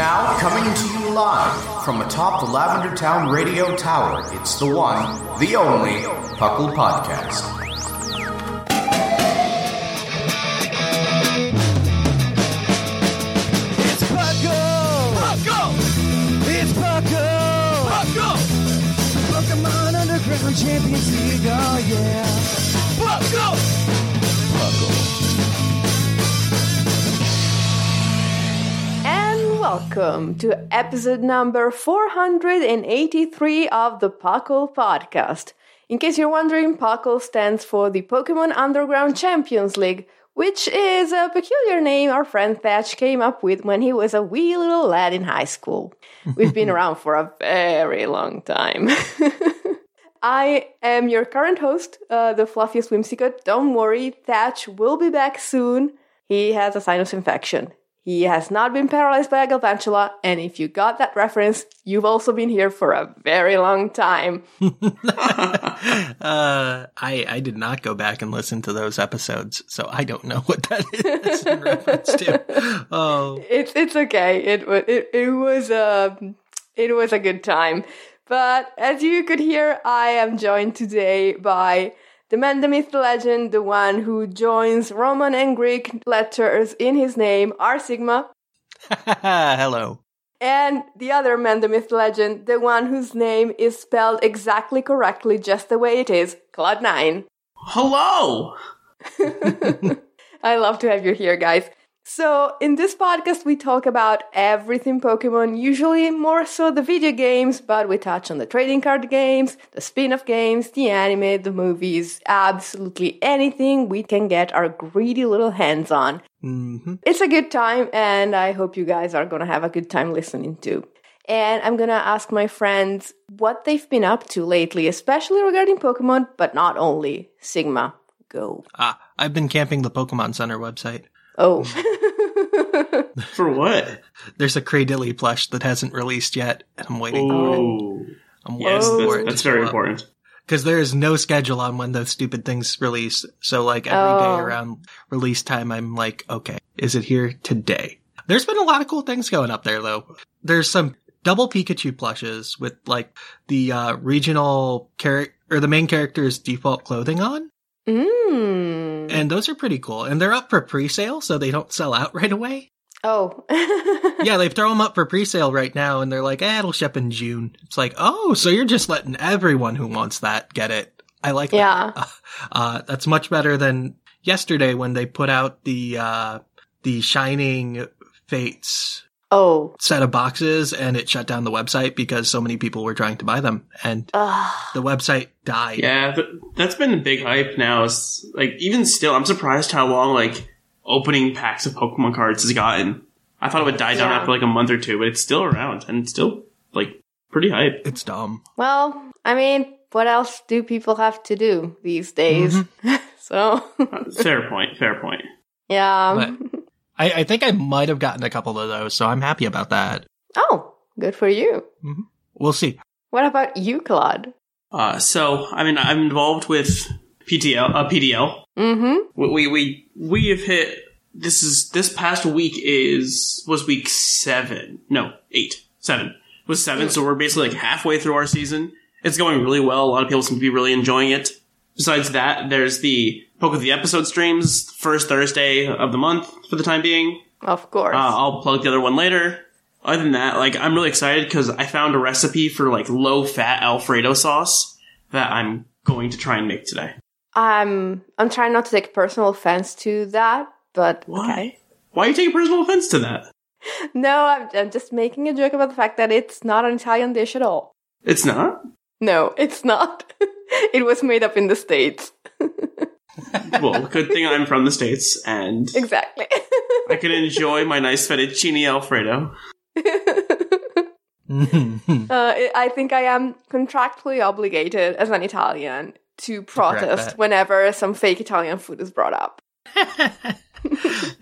Now, coming to you live from atop the Lavender Town Radio Tower, it's the one, the only, Puckle Podcast. It's Puckle! Puckle! It's Puckle! Puckle! Pokemon Underground Champions League, oh yeah! Puckle! And welcome to episode number 483 of the Puckle Podcast. In case you're wondering, Puckle stands for the Pokemon Underground Champions League, which is a peculiar name our friend Thatch came up with when he was a wee little lad in high school. We've been around for a very long time. I am your current host, uh, the fluffiest whimsicott. Don't worry, Thatch will be back soon. He has a sinus infection. He has not been paralyzed by a Galvantula, and if you got that reference, you've also been here for a very long time. Uh, I I did not go back and listen to those episodes, so I don't know what that is in reference to. Oh, It's it's okay. It was it, it was um it was a good time. But as you could hear, I am joined today by the man, the myth, the legend, the one who joins Roman and Greek letters in his name, R Sigma, hello. and the other man, the myth, the legend, the one whose name is spelled exactly correctly, just the way it is, Cloud9. Hello! I love to have you here, guys. So, in this podcast, we talk about everything Pokemon, usually more so the video games, but we touch on the trading card games, the spin off games, the anime, the movies, absolutely anything we can get our greedy little hands on. hmm It's a good time, and I hope you guys are gonna have a good time listening too. And I'm gonna ask my friends what they've been up to lately, especially regarding Pokemon, but not only. Sigma, go. Ah, I've been camping the Pokemon Center website. Oh. For what? There's a Cradily plush that hasn't released yet, and I'm waiting for it. Oh. I'm waiting Yes, for that's, it. that's very important. Because there is no schedule on when those stupid things release. So like every day Oh. around release time, I'm like, okay, is it here today? There's been a lot of cool things going up there though. There's some double Pikachu plushes with like the uh, regional character or the main character's default clothing on. Mm. And those are pretty cool. And they're up for pre-sale, so they don't sell out right away. Oh. yeah, they throw them up for pre-sale right now, and they're like, eh, it'll ship in June. It's like, oh, so you're just letting everyone who wants that get it. I like that. Yeah. Uh, that's much better than yesterday when they put out the, uh, the Shining Fates Oh. set of boxes and it shut down the website because so many people were trying to buy them and Ugh. the website died. Yeah, th- that's been a big hype now. It's, like, even still, I'm surprised how long, like, opening packs of Pokemon cards has gotten. I thought it would die down Yeah. after, like, a month or two, but it's still around, and it's still, like, pretty hype. It's dumb. Well, I mean, what else do people have to do these days? so, Uh, fair point, fair point. yeah. But- I, I think I might have gotten a couple of those, so I'm happy about that. Oh, good for you. We'll see. What about you, Claude? Uh, so, I mean, I'm involved with PTL, uh, PDL. Mm-hmm. We, we, we, we have hit, this is, this past week is, was week seven. No, eight. Seven. It was seven, so we're basically like halfway through our season. It's going really well. A lot of people seem to be really enjoying it. Besides that, there's the Poke of the Episode streams, first Thursday of the month for the time being. Of course. Uh, I'll plug the other one later. Other than that, like, I'm really excited because I found a recipe for like low fat Alfredo sauce that I'm going to try and make today. I'm I'm trying not to take personal offense to that, but Why? okay. Why are you taking personal offense to that? No, I'm, I'm just making a joke about the fact that it's not an Italian dish at all. It's not? No, it's not. it was made up in the States. well, good thing I'm from the States and Exactly. I can enjoy my nice fettuccine alfredo. Uh, I think I am contractually obligated as an Italian to protest whenever some fake Italian food is brought up.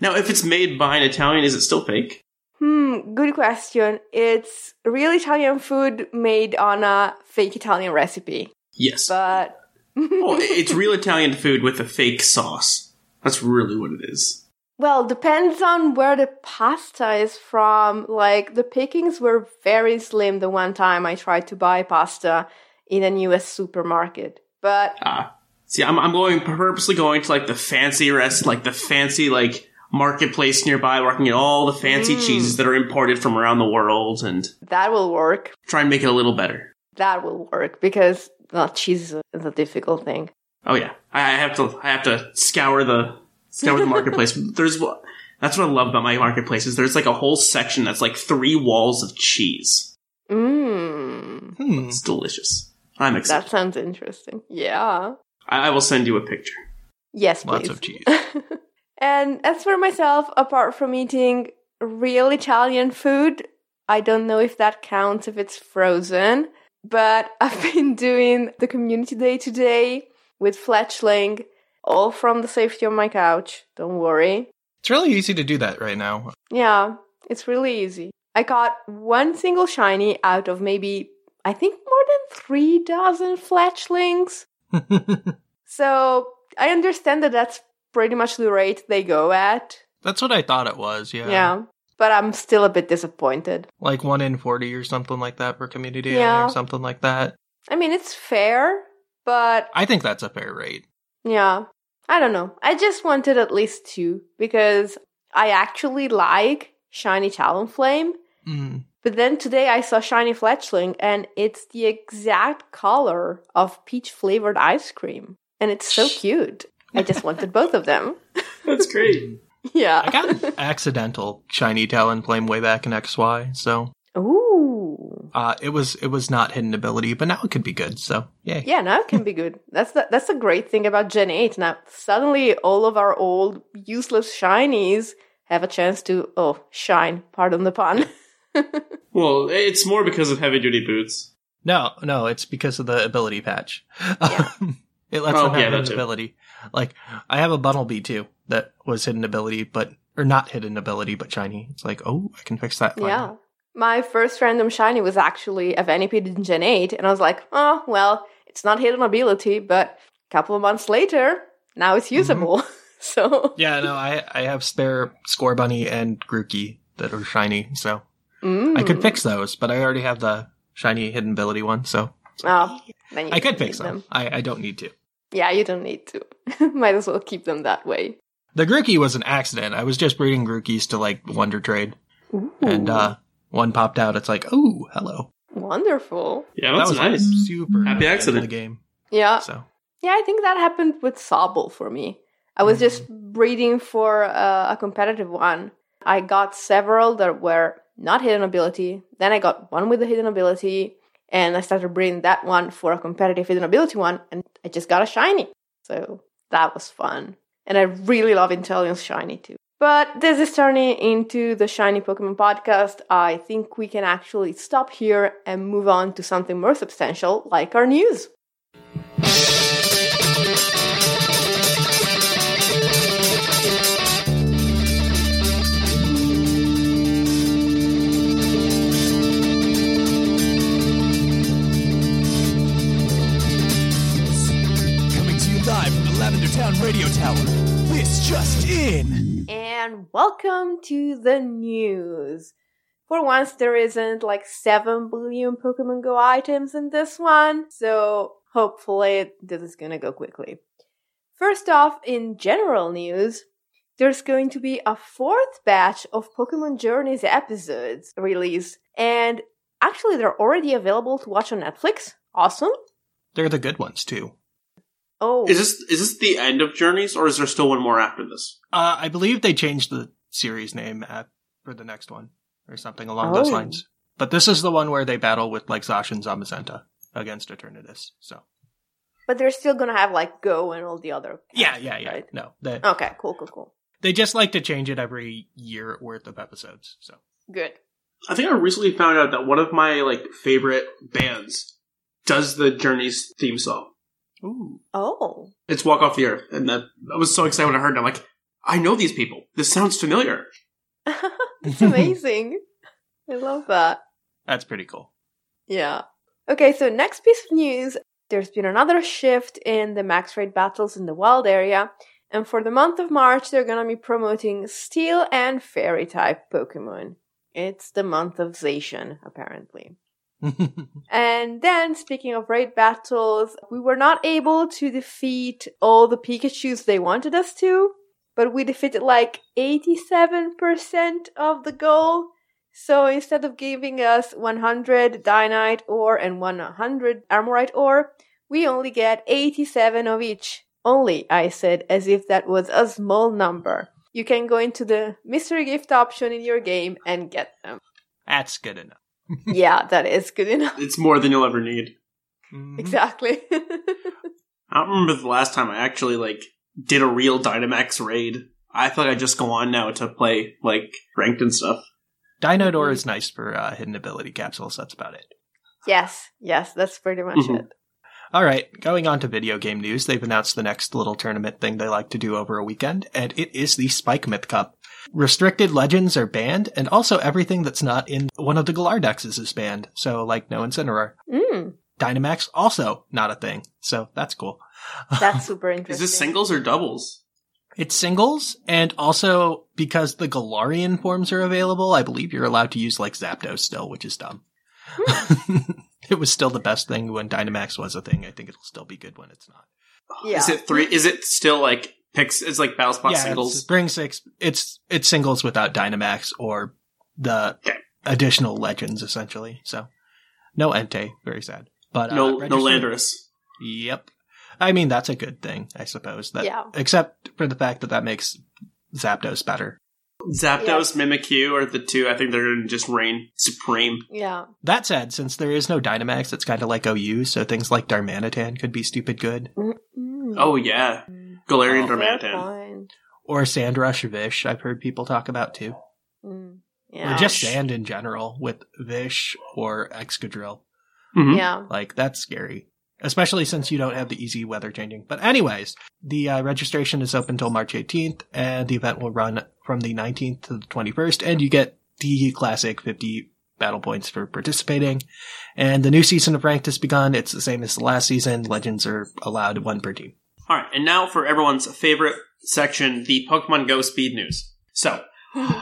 Now, if it's made by an Italian, is it still fake? Hmm, good question. It's real Italian food made on a fake Italian recipe, Yes. but oh, it's real Italian food with a fake sauce. That's really what it is. well, depends on where the pasta is from. Like the pickings were very slim the one time I tried to buy pasta in a US supermarket. But Ah. See, I'm, I'm going purposely going to like the fancy rest, like the fancy like marketplace nearby, where I can get all the fancy cheeses that are imported from around the world and that will work. try and make it a little better. That will work because not cheese is a difficult thing. Oh yeah, I I have to I have to scour the scour the marketplace. There's that's what I love about my marketplace is there's like a whole section that's like three walls of cheese. Mmm. Hmm. It's delicious. I'm excited. That sounds interesting. Yeah. I, I will send you a picture. Yes, please. Lots of cheese. And as for myself, apart from eating real Italian food, I don't know if that counts if it's frozen, but I've been doing the community day today with Fletchling, all from the safety of my couch. Don't worry. It's really easy to do that right now. Yeah, it's really easy. I got one single shiny out of maybe, I think, more than three dozen Fletchlings. So I understand that that's pretty much the rate they go at. That's what I thought it was, yeah. Yeah. But I'm still a bit disappointed. Like 1 in 40 or something like that for community Yeah. or something like that. I mean, it's fair, but I think that's a fair rate. yeah. I don't know. I just wanted at least two because I actually like Shiny Talonflame. Mm. But then today I saw Shiny Fletchling and it's the exact color of peach flavored ice cream. And it's so cute. I just wanted both of them. That's great. Yeah. I got an accidental shiny Talonflame way back in XY, so Ooh. uh, it was it was not hidden ability, but now it could be good. So yay! Yeah, now it can be good. That's the, that's the great thing about Gen 8. Now, suddenly all of our old useless shinies have a chance to, oh, shine. Pardon the pun. Well, it's more because of heavy duty boots. No, no, it's because of the ability patch. Yeah. it lets Oh, them have yeah, that hidden too. ability. Like I have a Bunnelby too that was hidden ability, but or not hidden ability, but shiny. It's like, oh, I can fix that. finally. yeah. My first random shiny was actually a Venipede in Gen 8, and I was like, oh, well, it's not hidden ability, but a couple of months later, now it's usable. so, Yeah, no, I I have spare Scorbunny and Grookey that are shiny, so mm. I could fix those, but I already have the shiny hidden ability one, so Oh, then you I could fix need them. I, I don't need to. Yeah, you don't need to. Might as well keep them that way. The Grookey was an accident. I was just breeding Grookeys to like Wonder Trade, and uh one popped out. It's like, oh, hello. Wonderful. Yeah, that that's was nice. super Happy in accident. the game. Yeah. So Yeah, I think that happened with Sobble for me. I was just breeding for uh, a competitive one. I got several that were not hidden ability. Then I got one with the hidden ability, and I started breeding that one for a competitive hidden ability one, and I just got a shiny. So that was fun. And I really love Intelligence Shiny too. But this is turning into the Shiny Pokemon podcast. I think we can actually stop here and move on to something more substantial, like our news. Radio Tower. This just in. And welcome to the news. For once, there isn't like 7 billion Pokemon Go items in this one, so hopefully this is gonna go quickly. First off, in general news, there's going to be a fourth batch of Pokemon Journeys episodes released, and actually they're already available to watch on Netflix. Awesome. they're the good ones too. Oh, Is this is this the end of Journeys, or is there still one more after this? Uh, I believe they changed the series name at, for the next one or something along those Oh. lines. But this is the one where they battle with like Zash and Zamazenta against Eternatus. So But they're still gonna have like Go and all the other. Yeah, yeah, yeah. Right? No, they, Okay, cool, cool, cool. they just like to change it every year worth of episodes. So Good. I think I recently found out that one of my like favorite bands does the Journey's theme song. Ooh. Oh. It's Walk Off the Earth, and that, I was so excited when I heard it. I'm like, I know these people. This sounds familiar. It's amazing. I love that. that's pretty cool. Yeah. Okay, so next piece of news there's been another shift in the max raid battles in the wild area, and for the month of March, they're gonna be promoting steel and fairy type Pokemon. It's the month of Zacian, apparently. And then, speaking of raid battles, we were not able to defeat all the Pikachus they wanted us to, but we defeated like 87% of the goal. So instead of giving us 100 Dynite ore and 100 Armorite ore, we only get 87 of each. Only, I said, as if that was a small number. You can go into the mystery gift option in your game and get them. that's good enough. Yeah, that is good enough. It's more than you'll ever need. Mhm. Exactly. I don't remember the last time I actually like did a real Dynamax raid. I feel like I just go on now to play like ranked and stuff. Dynite Ore is nice for uh, hidden ability capsules. That's about it. yes, yes, that's pretty much Mhm. it. All right, going on to video game news. They've announced the next little tournament thing they like to do over a weekend, and it is the Spike Myth Cup. Restricted legends are banned, and also everything that's not in one of the Galardexes is banned. So, like no Incineroar. Mm, Dynamax also not a thing. So that's cool. that's super interesting. Is this singles or doubles? It's singles, and also because the Galarian forms are available, I believe you're allowed to use like Zapdos still, which is dumb. it was still the best thing when Dynamax was a thing. I think it'll still be good when it's not. Yeah. Is it three? Is it still like picks? It's like Battle Spot yeah, singles. It's Spring Six. It's it's singles without Dynamax or the Okay. additional legends essentially. So no Entei, very sad. But uh, no, no Landorus. Yep. I mean that's a good thing, I suppose. That, Yeah. Except for the fact that that makes Zapdos better. Zapdos, Mimikyu are the two. I think they're going to just reign supreme. Yeah. That said, since there is no Dynamax, it's kind of like OU, so things like Darmanitan could be stupid good. Mm-mm. Oh yeah, Galarian Oh, Fair Darmanitan. point. Or Sandrush Vish, I've heard people talk about too. Mm. Yeah. Or just sand in general with Vish or Excadrill. Mhm. Yeah. Like, that's scary. Especially since you don't have the easy weather changing. But anyways, the uh, registration is open until March 18th, and the event will run from the 19th to the 21st, and you get the classic 50 battle points for participating. And the new season of Ranked has begun. It's the same as the last season. Legends are allowed one per team. All right, and now for everyone's favorite section, the Pokemon Go speed news. So, here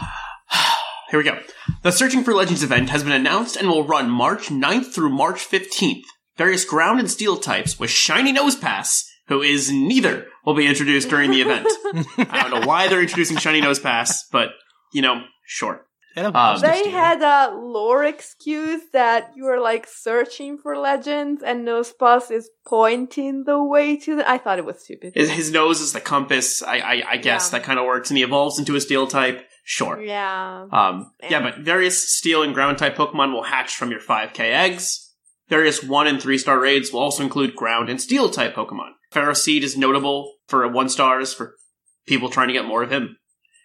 we go. The Searching for Legends event has been announced and will run March 9th through March 15th. Various ground and steel types with Shiny Nosepass, who is neither, will be introduced during the event. I don't know why they're introducing Shiny Nosepass, but, you know, sure. It involves Um, They had a lore excuse that you were like searching for legends and Nosepass is pointing the way to the. I thought it was stupid. His, his nose is the compass. I, I, I guess Yeah. that kind of works, and he evolves into a steel type. Sure. Yeah. Um, yeah, but various steel and ground type Pokemon will hatch from your 5k eggs. Various 1 and 3 star raids will also include ground and steel type Pokemon. Ferroseed is notable for 1 stars for people trying to get more of him.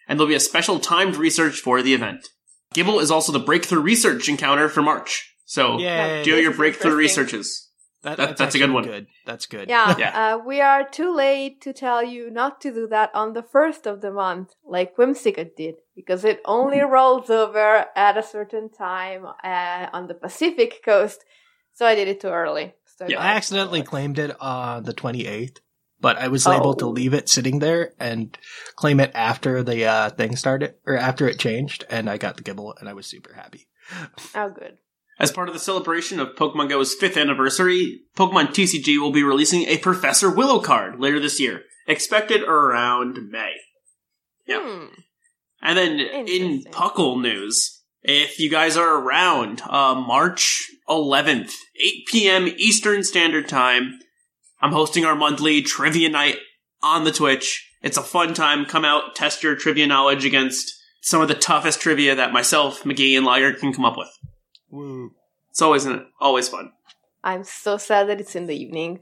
And there'll be a special timed research for the event. Gible is also the breakthrough research encounter for March. So Yay. do your breakthrough researches. That- that- that's a good one. Good. That's good. Yeah, Yeah. Uh, we are too late to tell you not to do that on the first of the month, like Whimsicott did, because it only rolls over at a certain time uh, on the Pacific coast. So I did it too early. So Yeah, I got accidentally claimed it on the 28th, but I was Oh. able to leave it sitting there and claim it after the uh, thing started, or after it changed, and I got the Gible, and I was super happy. Oh, good. As part of the celebration of Pokemon Go's fifth anniversary, Pokemon TCG will be releasing a Professor Willow card later this year, expected around May. Yeah. Hmm. And then in Puckle news, if you guys are around, uh, March 11th, 8 p.m. Eastern Standard Time, I'm hosting our monthly trivia night on the Twitch. It's a fun time. Come out, test your trivia knowledge against some of the toughest trivia that myself, McGee, and Liger can come up with. Woo. It's always always fun. I'm so sad that it's in the evening.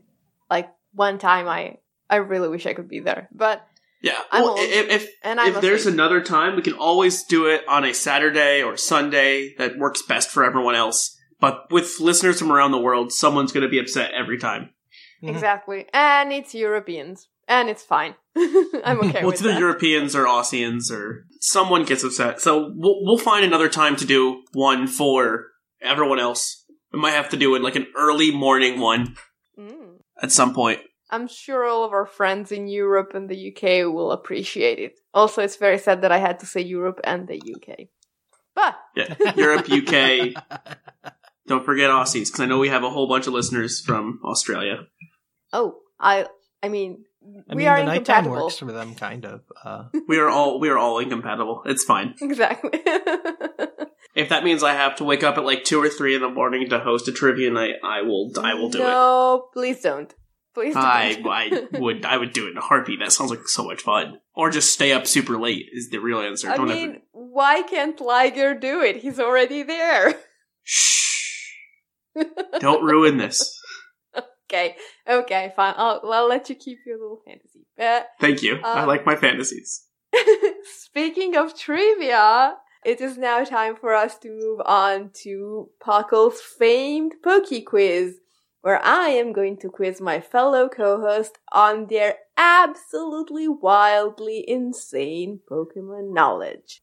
Like one time I I really wish I could be there. But Yeah. I'm well, old, if if, and I'm if there's asleep. another time, we can always do it on a Saturday or Sunday that works best for everyone else. But with listeners from around the world, someone's going to be upset every time. Mhm. exactly. And it's Europeans. And it's fine. I'm okay well, with it's either that. Europeans or Aussians or someone gets upset. So we'll, we'll find another time to do one for everyone else. We might have to do it like an early morning one Mm. at some point. I'm sure all of our friends in Europe and the UK will appreciate it. Also, it's very sad that I had to say Europe and the UK. But Yeah, Europe, UK. Don't forget Aussies because I know we have a whole bunch of listeners from Australia. Oh, I I mean, I we mean, are the nighttime incompatible. works for them, kind of. Uh, We are all we are all incompatible. It's fine. Exactly. If that means I have to wake up at like two or three in the morning to host a trivia night, I will. I will do it. No, please don't. Please don't. I I would I would do it in a heartbeat. That sounds like so much fun. Or just stay up super late is the real answer. I Don't mean, ever. why can't Liger do it? He's already there. Shh. Don't ruin this. Okay, okay, fine. I'll, I'll let you keep your little fantasy. But Thank you. I Um, like my fantasies. speaking of trivia, it is now time for us to move on to Puckle's famed Poke Quiz, where I am going to quiz my fellow co-host on their absolutely wildly insane Pokemon knowledge.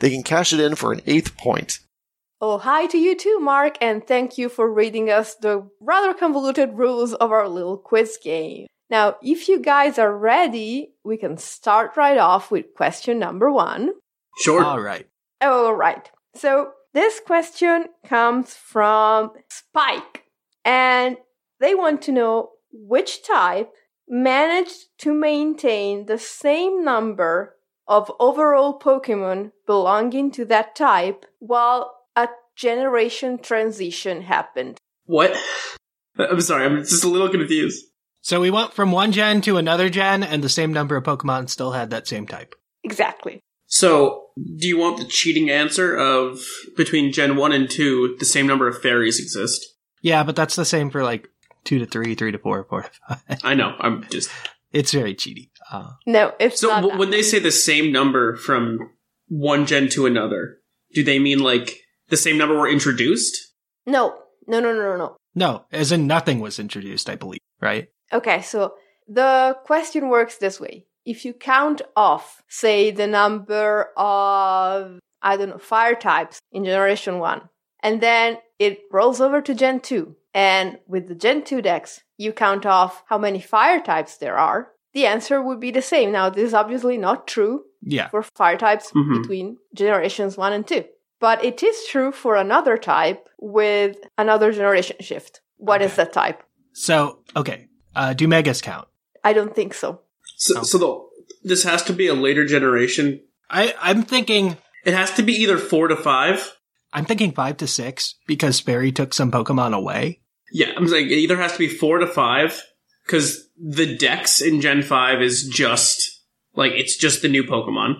they can cash it in for an eighth point. Oh, hi to you too, Mark, and thank you for reading us the rather convoluted rules of our little quiz game. Now, if you guys are ready, we can start right off with question number one. Sure. all right. All right. So this question comes from Spike, and they want to know which type managed to maintain the same number of overall Pokemon belonging to that type while a generation transition happened. What? I'm sorry. I'm just a little confused. So we went from one gen to another gen, and the same number of Pokemon still had that same type. Exactly. So, do you want the cheating answer of between Gen 1 and 2, the same number of fairies exist? Yeah, but that's the same for like two to three, three to four, four to five. I know. I'm just. It's very cheaty. Uh, No, it's So, not. w- that. when they say the same number from one gen to another, do they mean like the same number were introduced? no, no, no, no, no, no. no, as in nothing was introduced, I believe, right? Okay, so the question works this way. If you count off, say, the number of, I don't know, fire types in Generation 1, and then it rolls over to Gen 2, and with the Gen 2 decks, you count off how many fire types there are, the answer would be the same. Now, this is obviously not true Yeah. for fire types Mhm. between generations 1 and 2. But it is true for another type with another generation shift. What is Okay. that type? So, okay. Uh, do megas count? I don't think so. So, Oh. so the, this has to be a later generation. I, I'm thinking, It has to be either four to five. I'm thinking five to six because Fairy took some Pokemon away. Yeah, I'm saying it either has to be four to five because the Dex in Gen Five is just like it's just the new Pokemon.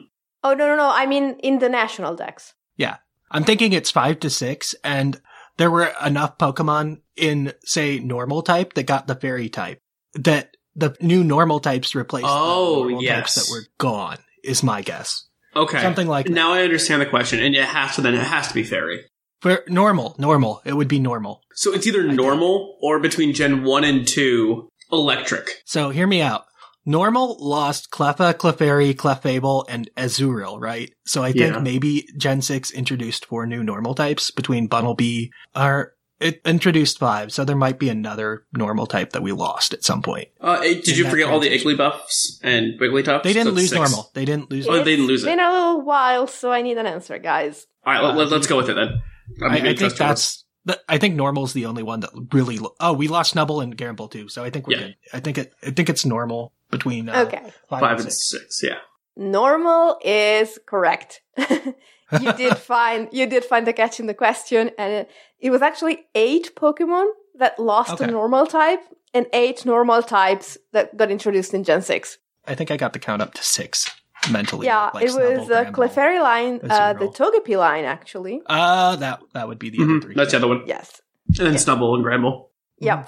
Oh no no no! I mean in the national decks. Yeah. I'm thinking it's five to six and there were enough Pokemon in, say, normal type that got the fairy type that the new normal types replaced Oh, the normal yes. types that were gone is my guess. Okay, Something like that. now I understand the question, and it has to then it has to be Fairy. For normal, normal, it would be normal. So it's either normal or between Gen One and Two, Electric. So hear me out. Normal lost Cleffa, Clefairy, Clefable, and Azurill, right? So I think Yeah. maybe Gen 6 introduced four new normal types between Bunnelby. Are it introduced five, so there might be another normal type that we lost at some point. Uh, eh, did you forget all the transition. Igglybuffs and Wigglytuffs? They didn't That's lose six. normal. They didn't lose. Oh, they didn't lose It's it. been a little while, so I need an answer, guys. All right, let, us go with it then. I'm I, think trust yours. that's. Th- I think normal's the only one that really. Lo- oh, we lost Snubbull and Granbull too, so I think we're Yeah. good. I think it. I think it's normal between uh, Okay. five, five and and six. six. Yeah. Normal is correct. you did find you did find the catch in the question, and it, it was actually eight Pokemon that lost Okay. a normal type, and eight normal types that got introduced in Gen Six. I think I got the count up to six mentally. yeah, like it was the Granbull. Clefairy line, uh, the zero. Togepi line, actually. Uh, that that would be the other Mhm, three. That's the other one. Yes. And then Snubbull and Granbull. Yeah.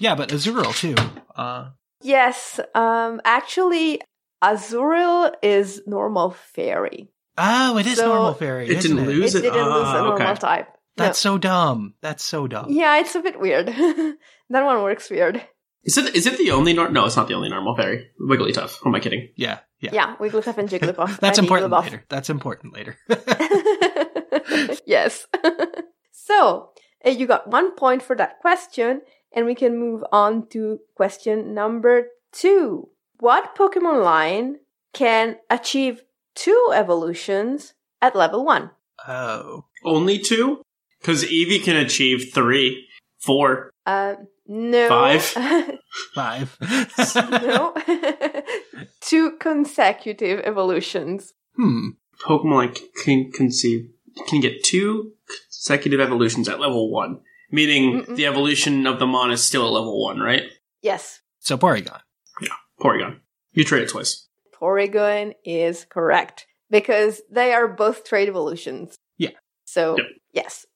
Yeah, but Azurill too. Uh, Yes. Um. Actually, Azurill is normal fairy. oh, it is So- normal fairy. It isn't didn't it? lose it it? didn't lose a Ah, normal okay. type. No. That's so dumb. That's so dumb. Yeah, it's a bit weird. that one works weird. Is it is it the only nor- no? It's not the only normal fairy. Wigglytuff. Who am I kidding? Yeah, yeah. Yeah, Wigglytuff and Jigglypuff. That's and important Igglybuff. later. That's important later. yes. so, uh, you got one point for that question, and we can move on to question number two. What Pokemon line can achieve two evolutions at level one? oh, Only two? Because Eevee can achieve three, four. Uh, no. Five? five. no. two consecutive evolutions. hmm. Pokemon like can conceive can get two consecutive evolutions at level one, meaning Mm-mm. the evolution of the Mon is still at level one, right? Yes, So Porygon. Yeah, Porygon. You trade it twice. Porygon is correct because they are both trade evolutions. Yeah. So, Yep. yes.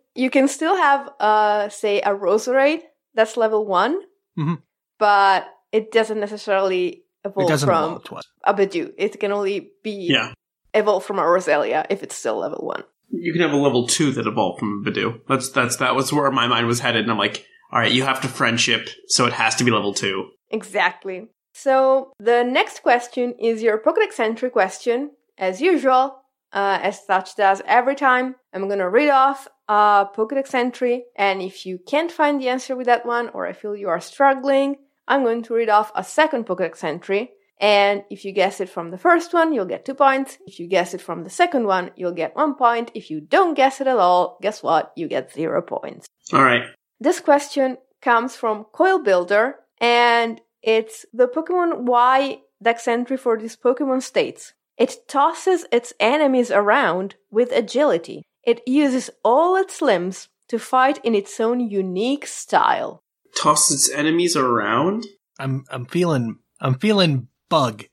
you can still have, uh, say, a Roserade that's level one, Mhm. but it doesn't necessarily It evolve doesn't from evolve twice. a Budew. It can only be Yeah. evolved from a Roselia if it's still level one. You can have a level two that evolved from Budew. That's that's that was where my mind was headed, and I'm like, all right, you have to friendship, so it has to be level two. Exactly. So the next question is your Pokedex entry question, as usual. Uh, as such does every time. I'm gonna read off a Pokedex entry, and if you can't find the answer with that one, or I feel you are struggling, I'm going to read off a second Pokedex entry. And if you guess it from the first one, you'll get two points. If you guess it from the second one, you'll get one point. If you don't guess it at all, guess what? You get zero points. All right. This question comes from Coil Builder, and it's the Pokemon Y dex entry for this Pokemon states. It tosses its enemies around with agility. It uses all its limbs to fight in its own unique style. Toss its enemies around. I'm I'm feeling I'm feeling bug.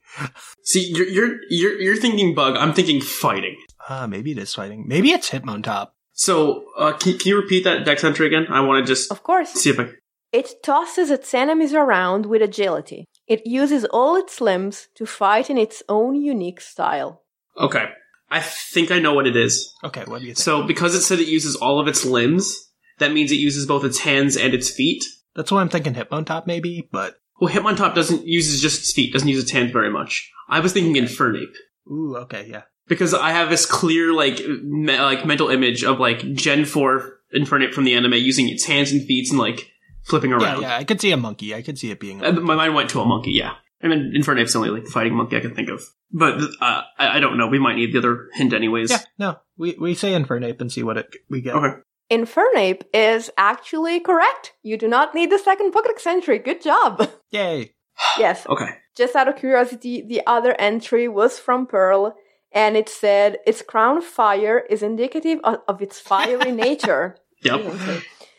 See, you're you're you're, you're thinking bug. I'm thinking fighting. Uh, maybe it is fighting. Maybe it's Hitmontop. So, uh, can, can you repeat that dex entry again? I want to just Of course, see if I. it tosses its enemies around with agility. It uses all its limbs to fight in its own unique style. Okay, I think I know what it is. Okay, what do you think? So, because it said it uses all of its limbs, that means it uses both its hands and its feet. That's why I'm thinking Hitmontop maybe, but Well, Hitmontop doesn't uses just its feet, doesn't use its hands very much. I was thinking Infernape ooh, okay, yeah. because I have this clear like me- like mental image of like Gen Four Infernape from the anime using its hands and feet and like flipping around. yeah, I could see a monkey. I could see it being a Uh, My mind went to a monkey, yeah. I mean, Infernape's the only like fighting monkey I can think of. But uh, I, I don't know. We might need the other hint anyways. Yeah, no. We we say Infernape and see what it we get. Okay. Infernape is actually correct. You do not need the second Pokedex entry. Good job. Yay. yes. Okay. Just out of curiosity, the other entry was from Pearl, and it said its crown fire is indicative of, of its fiery nature. Yep.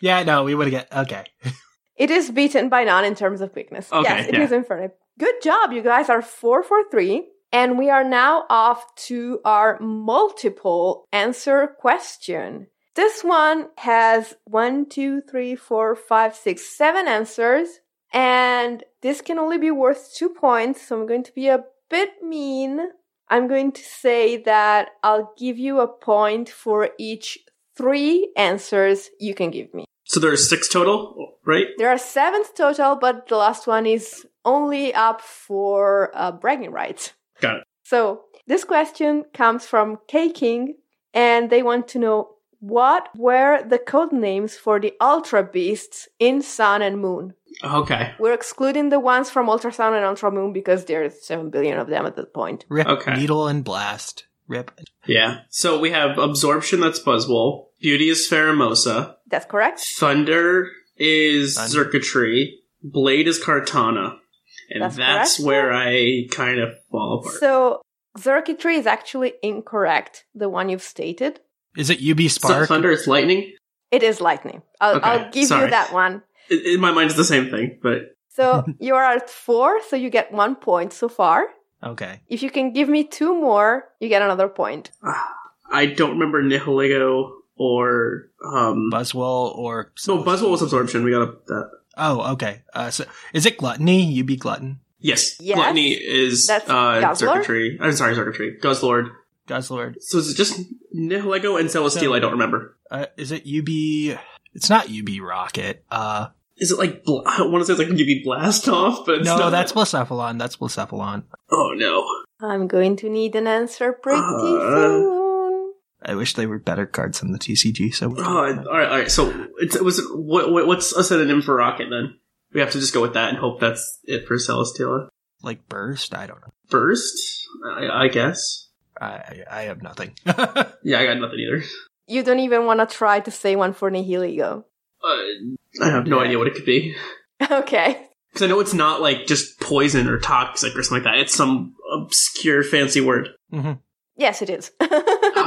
Yeah, no, we would get okay. It is beaten by none in terms of quickness. Okay, yes, it yeah. is Infernape. Good job, you guys are four for three. And we are now off to our multiple answer question. This one has one, two, three, four, five, six, seven answers. And this can only be worth two points. So I'm going to be a bit mean. I'm going to say that I'll give you a point for each three answers you can give me. So there are six total, right? There are seven total, but the last one is only up for uh, bragging rights. Got it. So this question comes from K King, and they want to know what were the code names for the Ultra Beasts in Sun and Moon? Okay. We're excluding the ones from Ultra Sun and Ultra Moon because there's 7 billion of them at that point. Rip, Okay. needle, and blast. Rip. Yeah. So we have absorption. That's Buzzwole. Beauty is Pheromosa. That's correct? Thunder is Thunder. Circuitry. Blade is Kartana. And That's that's, where I kind of fall apart. So, Circuitry is actually incorrect, the one you've stated. Is it UB So Spark? Thunder is lightning. It is lightning. I'll, Okay, I'll give sorry. you that one. In in my mind, it's the same thing, but So, you're at four, so you get one point so far. okay. If you can give me two more, you get another point. Ah, I don't remember Nihilego or um. Buzzwole or. no, Buzzwole was absorption. We got that. Oh, okay. Uh, so is it Gluttony? UB Glutton? Yes, Yes. Gluttony is That's uh, Guzzlord? circuitry. I'm sorry, circuitry. Guzzlord. Guzzlord. So is it just Nihilego and Celesteela? I don't remember. Uh, is it UB? It's not UB Rocket. Uh, Is it like bl- I want to say it's like UV blast off, but it's no, not. that's Blacephalon. That's Blacephalon. oh no. I'm going to need an answer pretty Uh. soon. I wish they were better cards than the TCG. So we Oh, all right, all right. So it's, it was what, what, what's a synonym for rocket then? We have to just go with that and hope that's it for Celesteela. like burst. I don't know. Burst, I, I guess. I I, I have nothing. Yeah, I got nothing either. You don't even want to try to say one for Nihilego. Uh, I have no Yeah. idea what it could be Okay. because I know it's not like just poison or toxic or something like that. It's some obscure fancy word. Mm-hmm. Yes, it is.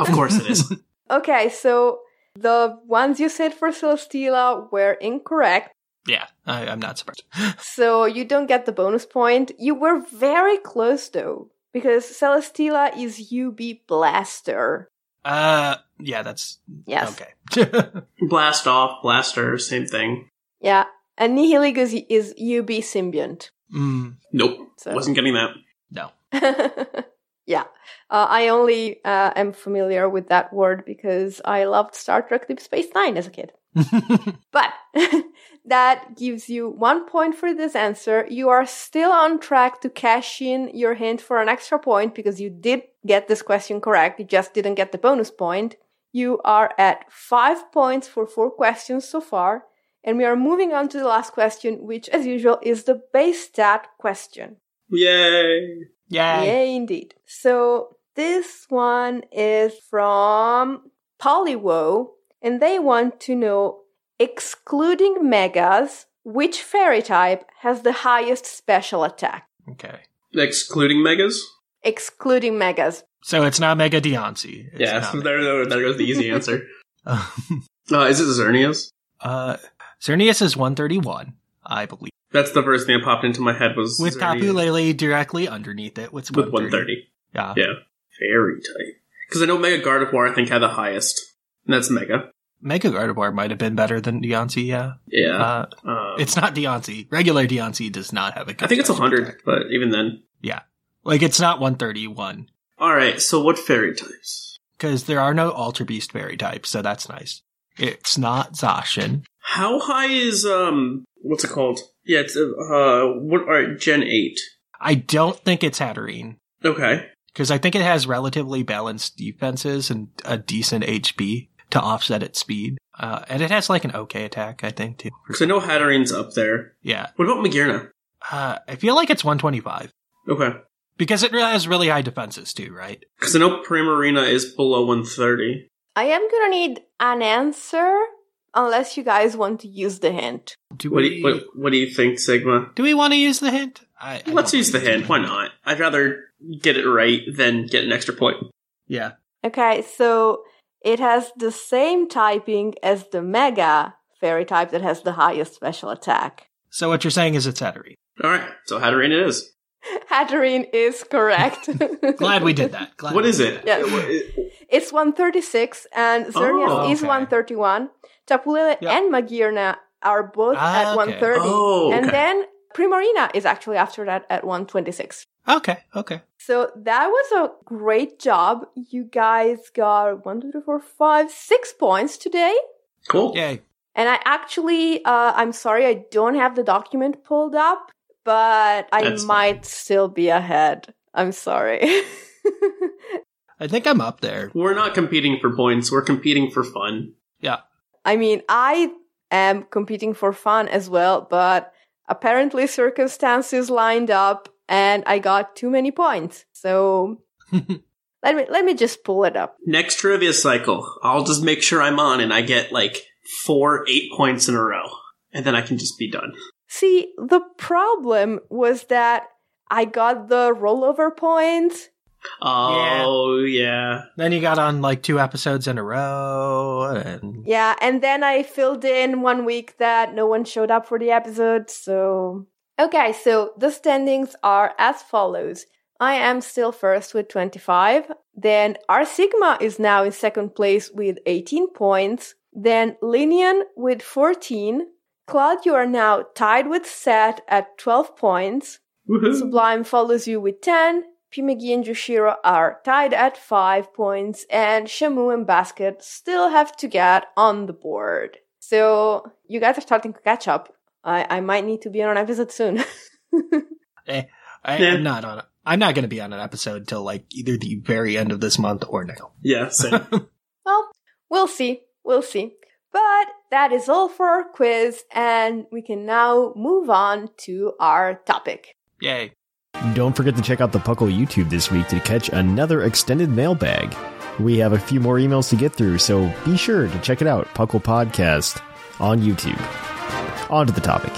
of course it is. okay, so the ones you said for Celesteela were incorrect, Yeah, I, I'm not surprised. so you don't get the bonus point. You were very close though, because Celesteela is UB Blaster. Uh, yeah, that's Yes. okay. Blast off, blaster, same thing. Yeah. And Nihilego is, is UB Symbiont. mm, Nope, So. wasn't getting that. no. Yeah. Uh, I only uh, am familiar with that word because I loved Star Trek Deep Space Nine as a kid. But that gives you one point for this answer. You are still on track to cash in your hint for an extra point because you did get this question correct. You just didn't get the bonus point. You are at five points for four questions so far. And we are moving on to the last question, which, as usual, is the base stat question. Yay! Yay. Yay, indeed. So this one is from Polywo, and they want to know, excluding megas, which fairy type has the highest special attack? Okay. Excluding megas. Excluding megas. So it's not Mega Diancie. It's yeah, so there, there, there goes the easy answer. Uh, is it Xerneas? uh, Xerneas is 131, I believe. That's the first thing that popped into my head was With Tapu Lele directly underneath it. What's with 130. Yeah. Yeah, fairy type. Because I know Mega Gardevoir I think had the highest, and that's Mega. Mega Gardevoir might have been better than Diancie, yeah. Yeah, Uh, uh, it's not Diancie. Regular Diancie does not have a good I think it's 100, attack. but even then. Yeah. Like, it's not 131. All right, so what fairy types? Because there are no Ultra Beast fairy types, so that's nice. It's not Zacian. How high is um what's it called? Yeah, it's uh what all right, Gen 8. I don't think it's Hatterene. Okay. Because I think it has relatively balanced defenses and a decent HP to offset its speed. Uh, and it has like an okay attack, I think, too. Cuz I know Hatterene's up there. Yeah. What about Magearna? Uh, I feel like it's 125. Okay. Because it has really high defenses, too, right? Cuz I know Primarina is below 130. I am gonna need an answer unless you guys want to use the hint. Do What do you, what, what do you think, Sigma? do we want to use the hint? I, I Let's use the hint. Why not? I'd rather get it right than get an extra point. Yeah. Okay, so it has the same typing as the Mega fairy type that has the highest special attack. So what you're saying is it's Hatterene. All right. So Hatterene it is. Hatterene is correct. Glad we did that. Glad What we is did it? Yeah. It's 136, and Xerneas Oh, is 131. Tapu Lele Yeah. and Magearna are both Ah, at okay. 130. Oh, And then Primarina is actually after that at 126. Okay, okay. So that was a great job. You guys got one, two, three, four, five, six points today. Cool. Yay. And I actually, uh, I'm sorry, I don't have the document pulled up, but I That's fine. might still be ahead. I'm sorry. I think I'm up there. We're not competing for points. We're competing for fun. Yeah. I mean, I am competing for fun as well, but apparently circumstances lined up and I got too many points. So let me let me just pull it up. Next trivia cycle, I'll just make sure I'm on and I get like four eight points in a row. And then I can just be done. See, the problem was that I got the rollover points. Oh, yeah. Then you got on like two episodes in a row, and Yeah, and then I filled in one week that no one showed up for the episode, so Okay, so the standings are as follows. I am still first with 25. Then R Sigma is now in second place with 18 points. Then Linian with 14. Claude, you are now tied with Seth at 12 points. Woohoo. Sublime follows you with 10. Pimegi and Jushiro are tied at 5 points. And Shamu and Basket still have to get on the board. So you guys are starting to catch up. I, I might need to be on an episode soon. eh, I, Yeah. I'm not on. I'm not going to be on an episode till like either the very end of this month or now. Yeah, same. well, we'll see. We'll see. But that is all for our quiz, and we can now move on to our topic. Yay! Don't forget to check out the Puckle YouTube this week to catch another extended mailbag. We have a few more emails to get through, so be sure to check it out, Puckle Podcast on YouTube. On to the topic.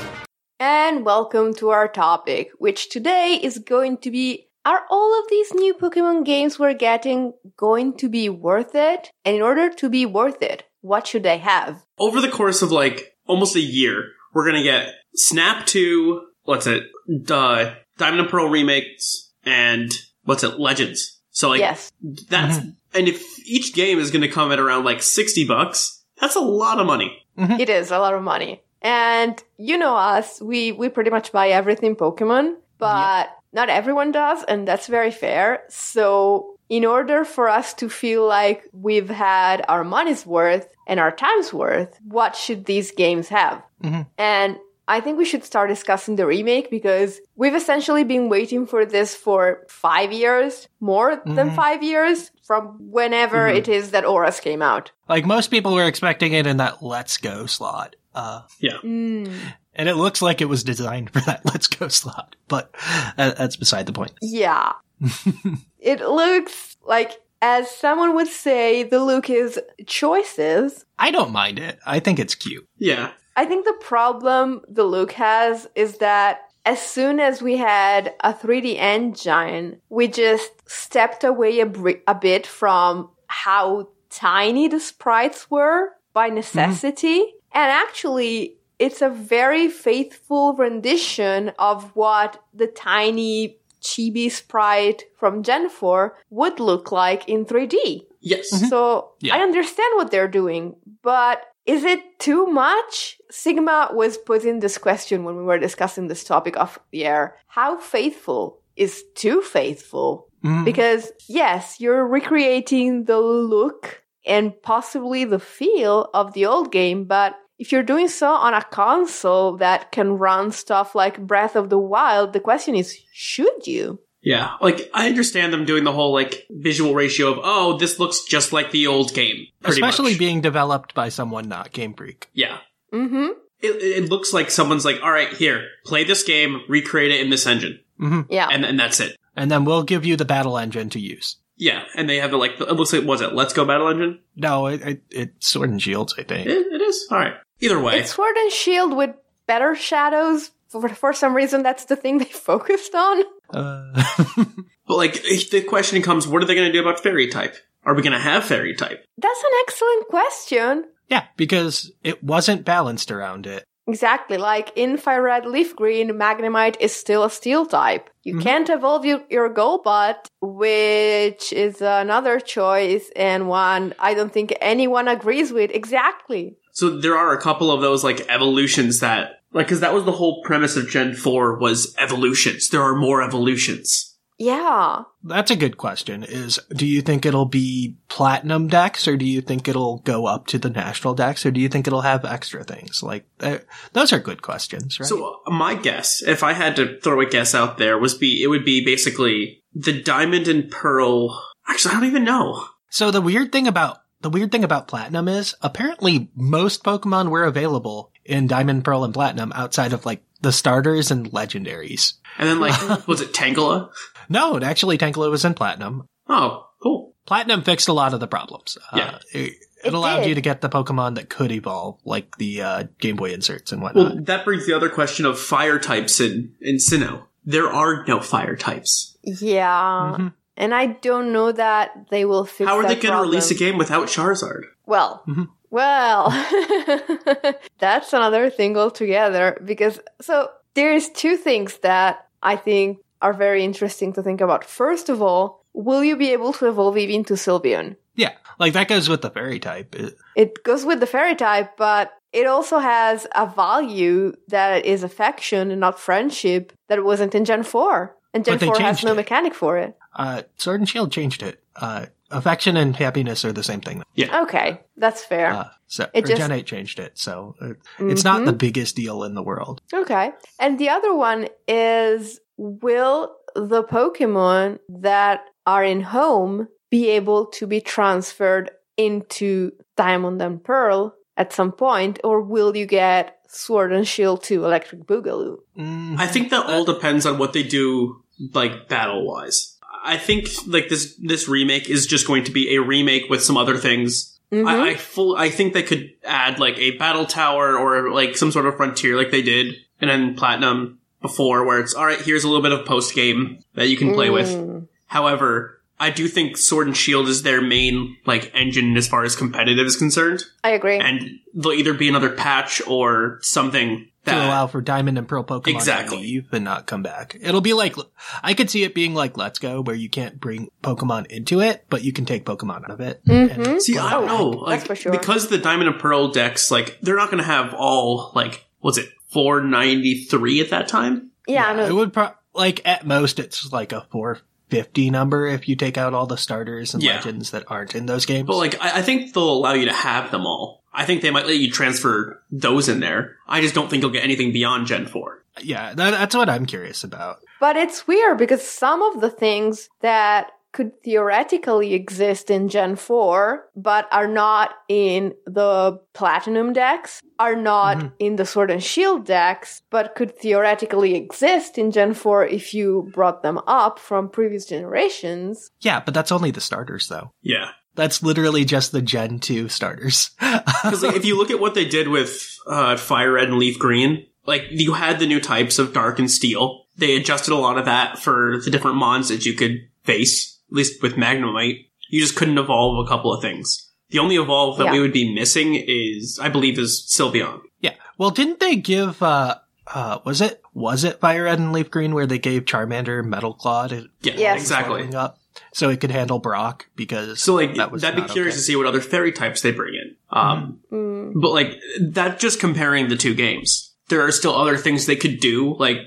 And welcome to our topic, which today is going to be Are all of these new Pokemon games we're getting going to be worth it? And in order to be worth it, what should they have? Over the course of like almost a year, we're gonna get Snap 2, what's it, uh, Diamond and Pearl remakes, and what's it, Legends. So like, yes. that's, and if each game is gonna come at around like 60 bucks, that's a lot of money. It is a lot of money. And you know us, we, we pretty much buy everything Pokemon, but not everyone does, and that's very fair. So in order for us to feel like we've had our money's worth and our time's worth, what should these games have? Mhm. And I think we should start discussing the remake because we've essentially been waiting for this for five years, more than Mhm. five years from whenever Mhm. it is that ORAS came out. Like most people were expecting it in that "Let's Go" slot, uh, Mm. and it looks like it was designed for that "Let's Go" slot. But uh, that's beside the point. Yeah. it looks like, as someone would say, the look is choices. I don't mind it. I think it's cute. Yeah. I think the problem the look has is that as soon as we had a 3D engine, we just stepped away a, bri- a bit from how tiny the sprites were by mm-hmm. necessity. And actually, it's a very faithful rendition of what the tiny chibi sprite from Gen 4 would look like in 3D. Yes. So Yeah. I understand what they're doing, but is it too much? Sigma was posing this question when we were discussing this topic off the air. How faithful is too faithful? Mhm. Because yes, you're recreating the look and possibly the feel of the old game, but if you're doing so on a console that can run stuff like Breath of the Wild, the question is, should you? Yeah. Like, I understand them doing the whole, like, visual ratio of, oh, this looks just like the old game. Especially much. being developed by someone not Game Freak. Yeah. Mm-hmm. It, it looks like someone's like, all right, here, play this game, recreate it in this engine. Mm-hmm. Yeah. And, and that's it. And then we'll give you the battle engine to use. Yeah. And they have the, like, it looks like, was it Let's Go Battle Engine? No, it, it, it's Sword and Shields, I think. It, it is? All right. Either way. It's Sword and Shield with better shadows. For, for some reason, that's the thing they focused on. Uh, But, like, the question comes, what are they going to do about fairy type? Are we going to have fairy type? That's an excellent question. yeah, because it wasn't balanced around it. Exactly, like in Fire Red Leaf Green, Magnemite is still a steel type. You mm-hmm. can't evolve your, your Golbat, which is another choice and one I don't think anyone agrees with. Exactly. So there are a couple of those, like, evolutions that, like, because that was the whole premise of Gen 4 was evolutions. There are more evolutions. Yeah. That's a good question. Is do you think it'll be platinum dex, or do you think it'll go up to the national dex, or do you think it'll have extra things? Like uh, those are good questions, right? So uh, my guess, if I had to throw a guess out there, was be it would be basically the diamond and pearl. Actually, I don't even know. So the weird thing about the weird thing about Platinum is apparently most Pokemon were available in Diamond, Pearl, and Platinum outside of like the starters and legendaries. And then like, was it Tangela? No, it actually Tangela was in Platinum. Oh, cool. Platinum fixed a lot of the problems. Yeah. Uh, it, it, It allowed did. you to get the Pokemon that could evolve, like the uh, Game Boy inserts and whatnot. Well, that brings the other question of fire types in in Sinnoh. There are no fire types. Yeah. Mhm. And I don't know that they will fix How are they going to release a game without Charizard? Well, Mhm. Well, that's another thing altogether because so there's two things that I think are very interesting to think about. First of all, will you be able to evolve Eevee into Sylveon? yeah, like that goes with the fairy type. It- It goes with the fairy type, but it also has a value that is affection and not friendship that wasn't in Gen 4. And Gen 4 has no it. mechanic for it. uh, Sword and Shield changed it. Uh, affection and happiness are the same thing. Yeah. Okay, that's fair. Uh, so It just- Gen 8 changed it, so uh, it's not the biggest deal in the world. Okay. And the other one is will the Pokemon that are in home be able to be transferred into Diamond and Pearl at some point, or will you get Sword and Shield to Electric Boogaloo? Mm, I think that all depends on what they do, like battle wise. I think like this this remake is just going to be a remake with some other things. Mhm. I, I full I think they could add like a battle tower or like some sort of frontier like they did and then platinum before where it's all right here's a little bit of post game that you can play with Mm. however i do think sword and shield is their main like engine as far as competitive is concerned I agree. and there'll either be another patch or something to allow for Diamond and Pearl Pokemon Exactly. to leave and not come back. It'll be like I could see it being like Let's Go, where you can't bring Pokemon into it, but you can take Pokemon out of it. Mhm. See, I don't know. Like, That's for sure. because the Diamond and Pearl dex, like, they're not going to have all, like, what's it, 493 at that time? yeah, it would pro- like at most it's like a 450 number if you take out all the starters and Yeah. legends that aren't in those games. But, like, I, I think they'll allow you to have them all. I think they might let you transfer those in there. I just don't think you'll get anything beyond Gen 4. yeah, that, that's what I'm curious about. But it's weird because some of the things that could theoretically exist in Gen 4, but are not in the Platinum dex, are not Mhm. in the Sword and Shield dex, but could theoretically exist in Gen 4 if you brought them up from previous generations. Yeah, but that's only the starters though. Yeah. That's literally just the Gen 2 starters. Because, like, if you look at what they did with uh, Fire Red and Leaf Green, like, you had the new types of Dark and Steel. They adjusted a lot of that for the different mons that you could face, at least with Magnemite. You just couldn't evolve a couple of things. The only evolve that Yeah. we would be missing is, I believe, is Sylveon. yeah. Well, didn't they give uh uh was it was it Fire Red and Leaf Green where they gave Charmander Metal Claw to Yeah, Yes. exactly. up so it could handle Brock because So, like, that was that'd be curious okay. to see what other fairy types they bring in. Um, Mm. But like that, just comparing the two games, there are still other things they could do, like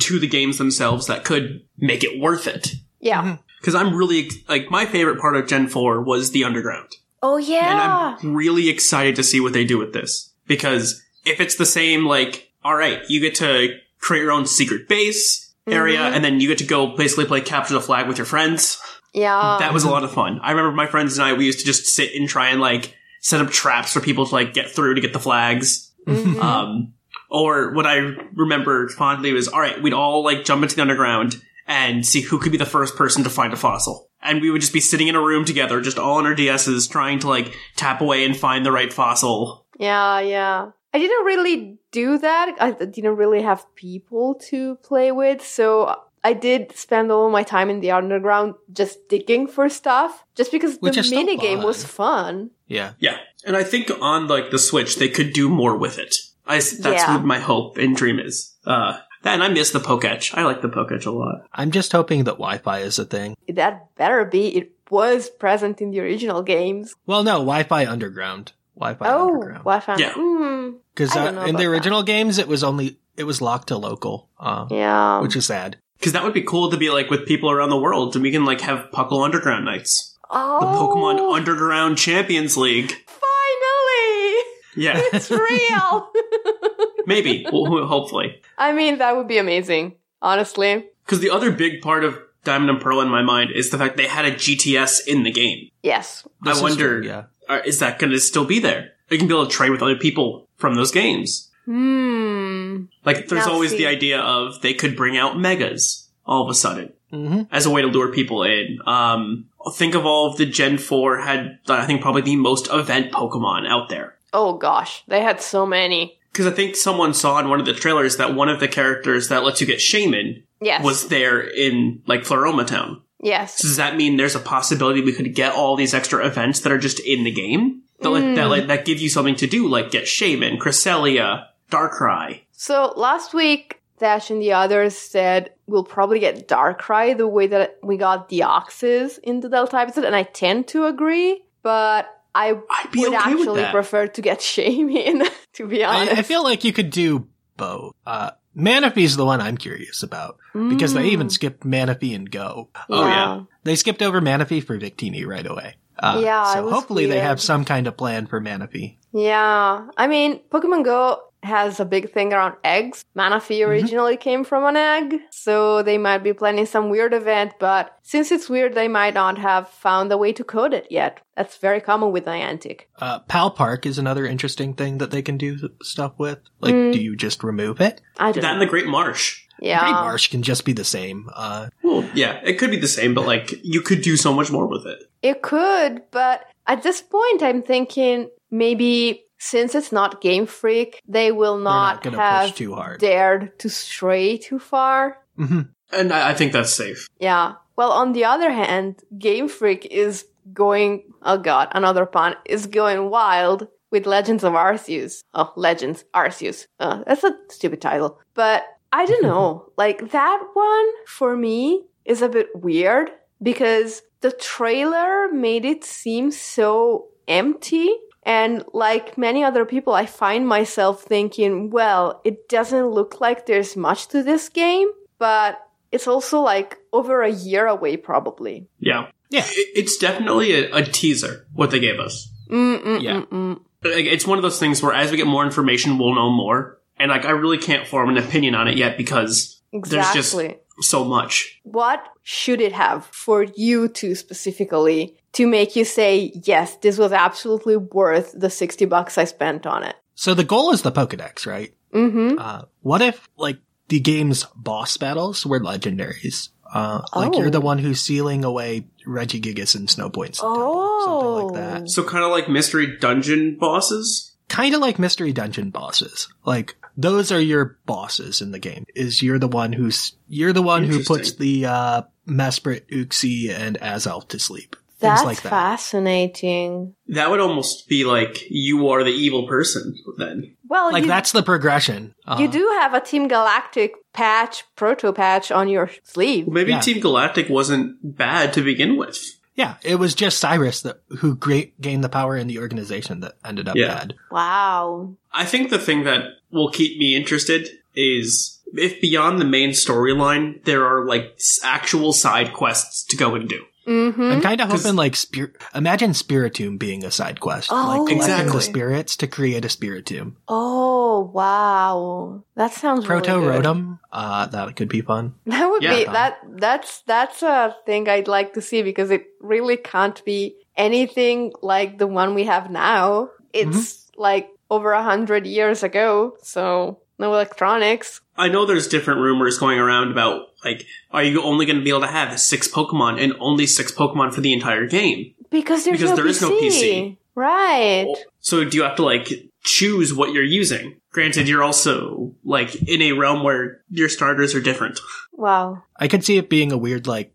to the games themselves, that could make it worth it. Yeah. Mhm. Because I'm really like my favorite part of Gen Four was the underground, Oh, yeah, and yeah. I'm really excited to see what they do with this. Because if it's the same, like, all right, you get to create your own secret base area, Mhm. and then you get to go basically play capture the flag with your friends. Yeah. That was a lot of fun. I remember my friends and I, we used to just sit and try and like set up traps for people to like get through to get the flags. Mhm. Um, or what I remember fondly was, all right, we'd all like jump into the underground and see who could be the first person to find a fossil. And we would just be sitting in a room together, just all on our DSs, trying to like tap away and find the right fossil. Yeah, yeah. I didn't really do that. I didn't really have people to play with, so I did spend all my time in the underground just digging for stuff, just because Which the mini game was fun. yeah. Yeah. And I think on like the Switch, they could do more with it. I, s- that's Yeah. what my hope and dream is. Uh, and I miss the Poketch. I like the Poketch a lot. I'm just hoping that Wi-Fi is a thing. That better be. It was present in the original games. Well, no, Wi-Fi underground. Wi-Fi oh, underground. Wi-Fi. Yeah. Mm, Because I don't know uh, in the about original games, it was only it was locked to local, uh, yeah. which is sad. Because that would be cool to be like with people around the world, and we can like have Puckle Underground nights, oh, the Pokemon Underground Champions League. Finally, Yeah, it's real. maybe, Well, hopefully. I mean, that would be amazing. Honestly. Because the other big part of Diamond and Pearl in my mind is the fact they had a GTS in the game. Yes. This I is wonder, true, yeah. uh, is that going to still be there? You can be able to trade with other people from those games. Hmm. Like, there's Now, always see- the idea of they could bring out megas all of a sudden Mhm. as a way to lure people in. Um, think of all of the Gen 4 had, I think, probably the most event Pokemon out there. Oh gosh, they had so many. Because I think someone saw in one of the trailers that one of the characters that lets you get Shaymin Yes. was there in, like, Floaroma Town. yes. So does that mean there's a possibility we could get all these extra events that are just in the game? That, like, that, like, that give you something to do, like get Shaymin, Cresselia, Darkrai. So last week, Dash and the others said we'll probably get Darkrai the way that we got Deoxys in the Delta episode, and I tend to agree, but I I'd be would okay actually prefer to get Shaymin, to be honest. I, I feel like you could do both. Uh, Manaphy's the one I'm curious about because they even skipped Manaphy and Go. Oh, yeah. They skipped over Manaphy for Victini right away. Uh, Yeah, so hopefully they have some kind of plan for Manaphy. Yeah, I mean, Pokemon Go has a big thing around eggs. Manaphy originally came from an egg, so they might be planning some weird event, but since it's weird, they might not have found a way to code it yet. That's very common with Niantic. Uh, Pal Park is another interesting thing that they can do stuff with. Like, Mm. do you just remove it? I don't That know. and the Great Marsh. yeah. Great Marsh can just be the same. Uh, Well, yeah, it could be the same, but like you could do so much more with it. It could, but at this point, I'm thinking maybe since it's not Game Freak, they will not, not to have push too hard. dared to stray too far. hmm And I, I think that's safe. Yeah. Well, on the other hand, Game Freak is going, oh god, another pun, is going wild with Legends of Arceus. Oh, Legends, Arceus. Uh, that's a stupid title. But I don't know. like, that one, for me, is a bit weird because the trailer made it seem so empty. And like many other people, I find myself thinking, well, it doesn't look like there's much to this game, but it's also like over a year away, probably. Yeah. Yeah. It's definitely a, a teaser, what they gave us. Mm-mm-mm-mm. Yeah. Mm, mm. It's one of those things where as we get more information, we'll know more. And like, I really can't form an opinion on it yet because there's just so much. What should it have for you two specifically to make you say, yes, this was absolutely worth the 60 bucks I spent on it? So the goal is the Pokedex, right? Mm-hmm. Uh, what if, like, the game's boss battles were legendaries? Uh, like Oh. you're the one who's sealing away Regigigas and Snowpoints. Oh. Something like that. So kind of like mystery dungeon bosses. Kind of like mystery dungeon bosses. Like, those are your bosses in the game. Is you're the one who's, you're the one who puts the, uh, Mesprit, Uxie, and Azelf to sleep. That's like that. fascinating. That would almost be like you are the evil person then. Well, Like, you, that's the progression. Uh, you do have a Team Galactic patch, proto patch on your sleeve. Well, maybe Yeah. Team Galactic wasn't bad to begin with. Yeah, it was just Cyrus that, who great, gained the power in the organization that ended up Yeah. bad. Wow. I think the thing that will keep me interested is if beyond the main storyline, there are like actual side quests to go and do. Mm-hmm. I'm kind of hoping like spir- imagine Spiritomb being a side quest, Oh. like collecting Exactly. the spirits to create a Spiritomb. Oh, wow. That sounds Proto really. Rotom, uh, that could be fun. That would Yeah. be that that's that's a thing I'd like to see because it really can't be anything like the one we have now. It's Mm-hmm. like over a hundred years ago, so no electronics. I know there's different rumors going around about like, are you only going to be able to have six Pokemon and only six Pokemon for the entire game? Because there's Because no there PC. is no PC. Right. Oh, so do you have to like choose what you're using? Granted, you're also like in a realm where your starters are different. Wow. I could see it being a weird like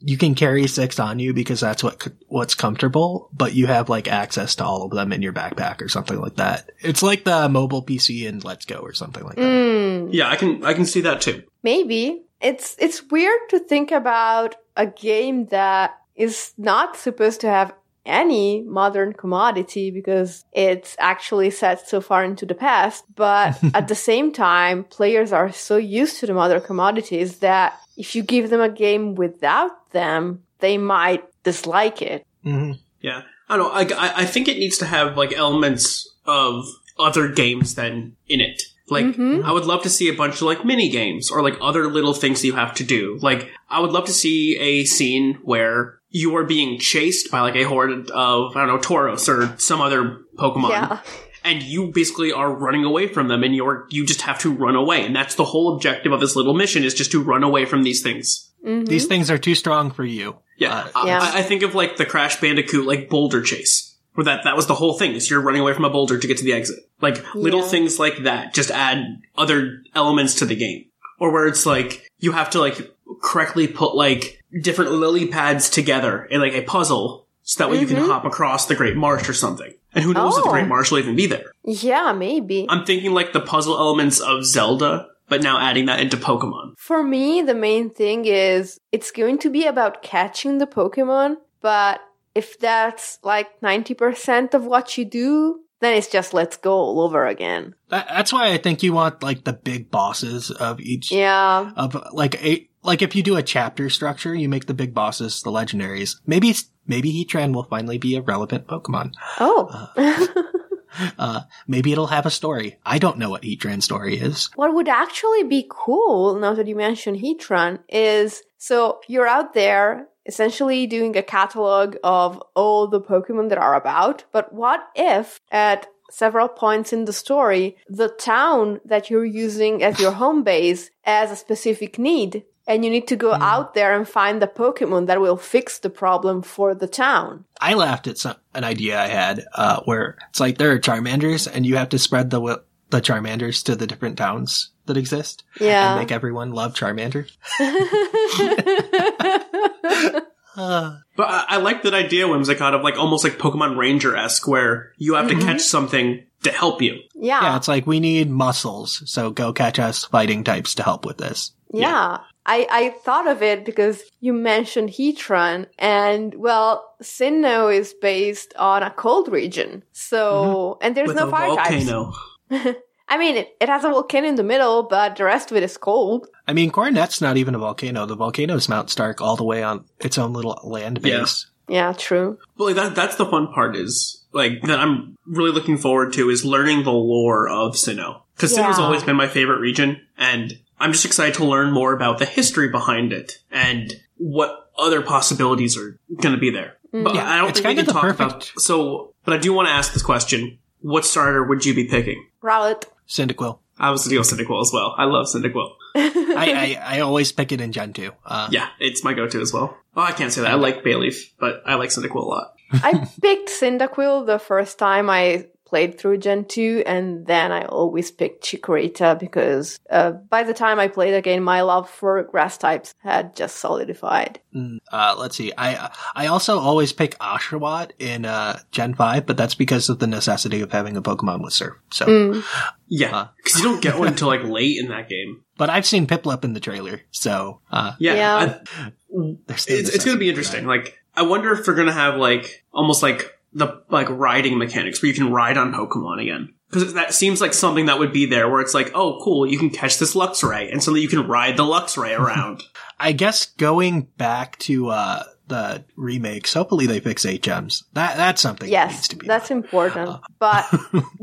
you can carry six on you because that's what what's comfortable, but you have like access to all of them in your backpack or something like that. It's like the mobile PC in Let's Go or something like that. Mm, Yeah, I can I can see that too. maybe. It's it's weird to think about a game that is not supposed to have any modern commodity because it's actually set so far into the past. But at the same time, players are so used to the modern commodities that if you give them a game without them, they might dislike it. hmm Yeah, I don't know. I, I, I think it needs to have like elements of other games than in it. Like, Mhm. I would love to see a bunch of like mini games or like other little things you have to do. Like, I would love to see a scene where you are being chased by like a horde of, I don't know, Tauros or some other Pokemon. Yeah. And you basically are running away from them and you're, you just have to run away. And that's the whole objective of this little mission is just to run away from these things. Mhm. These things are too strong for you. Yeah. Uh, Yeah. I, I think of like the Crash Bandicoot, like boulder chase. Where that, that was the whole thing, is you're running away from a boulder to get to the exit. Like, little Yeah. things like that just add other elements to the game. Or where it's like, you have to like, correctly put like, different lily pads together in like a puzzle, so that way you can hop across the Great Marsh or something. And who knows if the Oh. Great Marsh will even be there. Yeah, maybe. I'm thinking like the puzzle elements of Zelda, but now adding that into Pokemon. For me, the main thing is it's going to be about catching the Pokemon, but if that's like 90% of what you do, then it's just let's go all over again. That, that's why I think you want like the big bosses of each Yeah. of like a like if you do a chapter structure, you make the big bosses the legendaries. Maybe it's, maybe Heatran will finally be a relevant Pokemon. Oh. Uh, maybe it'll have a story. I don't know what Heatran's story is. what would actually be cool, now that you mention Heatran, is so you're out there essentially doing a catalog of all the Pokemon that are about, but what if at several points in the story, the town that you're using as your home base has a specific need? And you need to go out there and find the Pokemon that will fix the problem for the town. I laughed at some, an idea I had, uh, where it's like there are Charmanders and you have to spread the, the Charmanders to the different towns that exist Yeah. and make everyone love Charmander. Uh, But I, I like that idea, Whimsicott, of like almost like Pokemon Ranger esque, where you have to catch something to help you. yeah. yeah, it's like we need muscles, so go catch us fighting types to help with this. Yeah. I, I thought of it because you mentioned Heatran, and well, Sinnoh is based on a cold region. So, mm-hmm. and there's with no a fire volcano. types. I mean, it, it has a volcano in the middle, but the rest of it is cold. I mean, Coronet's not even a volcano. The volcano's Mount Stark all the way on its own little land base. Yeah, true. But like that, that's the fun part is like that I'm really looking forward to is learning the lore of Sinnoh. Because Sinnoh's always been my favorite region, and I'm just excited to learn more about the history behind it and what other possibilities are going to be there. But Yeah, I don't think we can talk perfect- about. So, but I do want to ask this question: What starter would you be picking? Rowlet. Cyndaquil. I was deal Cyndaquil as well. I love Cyndaquil. I, I, I always pick it in Gen 2. Uh, Yeah, it's my go-to as well. Oh, I can't say that. I like Bayleef, but I like Cyndaquil a lot. I picked Cyndaquil the first time I played through Gen 2, and then I always picked Chikorita because uh, by the time I played again, my love for grass types had just solidified. Uh, let's see. I I also always pick Oshawott in uh, Gen 5, but that's because of the necessity of having a Pokemon with Surf. So, Mm. Yeah, because you don't get one until like late in that game. but I've seen Piplup in the trailer, so uh, Yeah, Yeah. I- it's, it's going to be interesting. Like, I wonder if we're going to have like almost like the like riding mechanics where you can ride on Pokemon again. Because that seems like something that would be there, where it's like, oh, cool, you can catch this Luxray, and suddenly you can ride the Luxray around. I guess going back to uh, the remakes, hopefully they fix HMs. That that's something that needs Yes, to be. that's done. important. But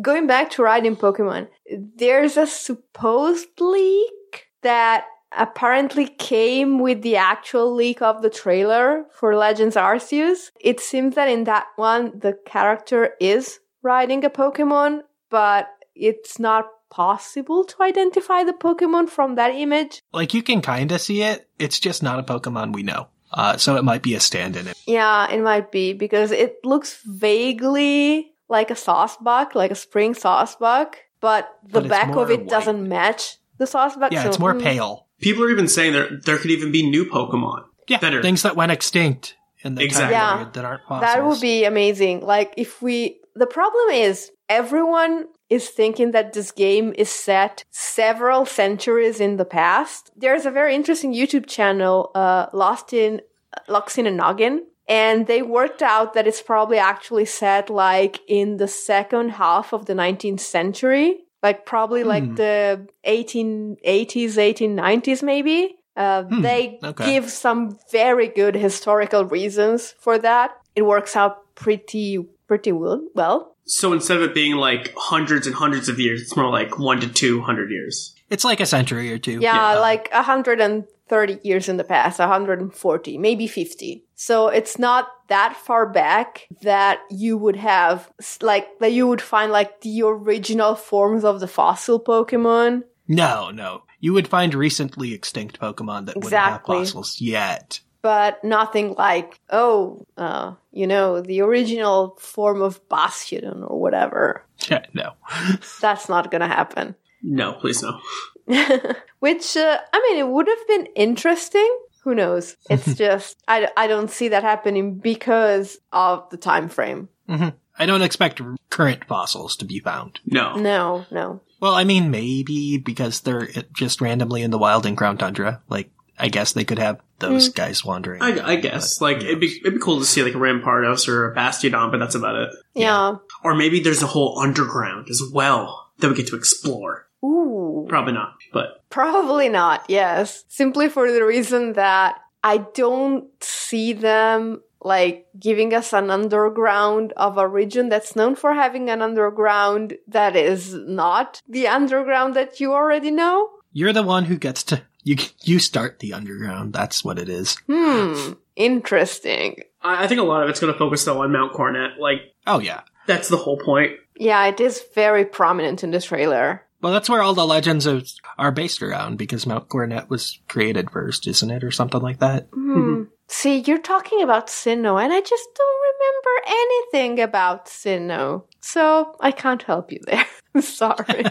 going back to riding Pokemon, there's a supposed leak that apparently came with the actual leak of the trailer for Legends Arceus. It seems that in that one, the character is riding a Pokemon, but it's not possible to identify the Pokemon from that image. like you can kind of see it. It's just not a Pokemon we know. Uh, so it might be a stand-in. Yeah, it might be because it looks vaguely like a Sawsbuck, like a spring Sawsbuck, but the But back of it white. doesn't match the Sawsbuck. Yeah, so, it's more mm, pale. People are even saying there there could even be new Pokemon. Yeah, that are things that went extinct in the Exactly. time period that aren't fossils. That would be amazing. Like if we, the problem is everyone is thinking that this game is set several centuries in the past. There's a very interesting YouTube channel, uh, Lost in, Lost in a Noggin. And they worked out that it's probably actually set like in the second half of the 19th century. Like probably like Hmm. the 1880s, 1890s maybe. Uh, Hmm, They okay. give some very good historical reasons for that. It works out pretty pretty well. Well, So instead of it being like hundreds and hundreds of years, it's more like one to two hundred years. It's like a century or two. Yeah, Yeah. like 130 years in the past, 140, maybe 50. So it's not that far back that you would have, like, that you would find, like, the original forms of the fossil Pokemon. No, no. You would find recently extinct Pokemon that wouldn't Exactly. have fossils yet. But nothing like, oh, uh, you know, the original form of Bastion or whatever. Yeah, no. That's not gonna happen. No, please no. Which, uh, I mean, it would have been interesting. Who knows? It's just, I, I don't see that happening because of the time frame. I don't expect current fossils to be found. No. No, no. Well, I mean, maybe because they're uh, just randomly in the wild in Crown Tundra. Like, I guess they could have those guys wandering. I, I guess like it'd be it'd be cool to see like a Rampardos or a Bastiodon, but that's about it. Yeah. Or maybe there's a whole underground as well that we get to explore. Ooh. Probably not, but Probably not, yes. Simply for the reason that I don't see them like giving us an underground of a region that's known for having an underground that is not the underground that you already know. You're the one who gets to you. You start the underground. That's what it is. Hmm. Interesting. I, I think a lot of it's going to focus though on Mount Coronet. Like Oh yeah. that's the whole point. Yeah, it is very prominent in the trailer. Well, that's where all the legends of, are based around because Mount Coronet was created first, isn't it, or something like that? Hmm. See, you're talking about Sinnoh, and I just don't remember anything about Sinnoh. So I can't help you there. Sorry.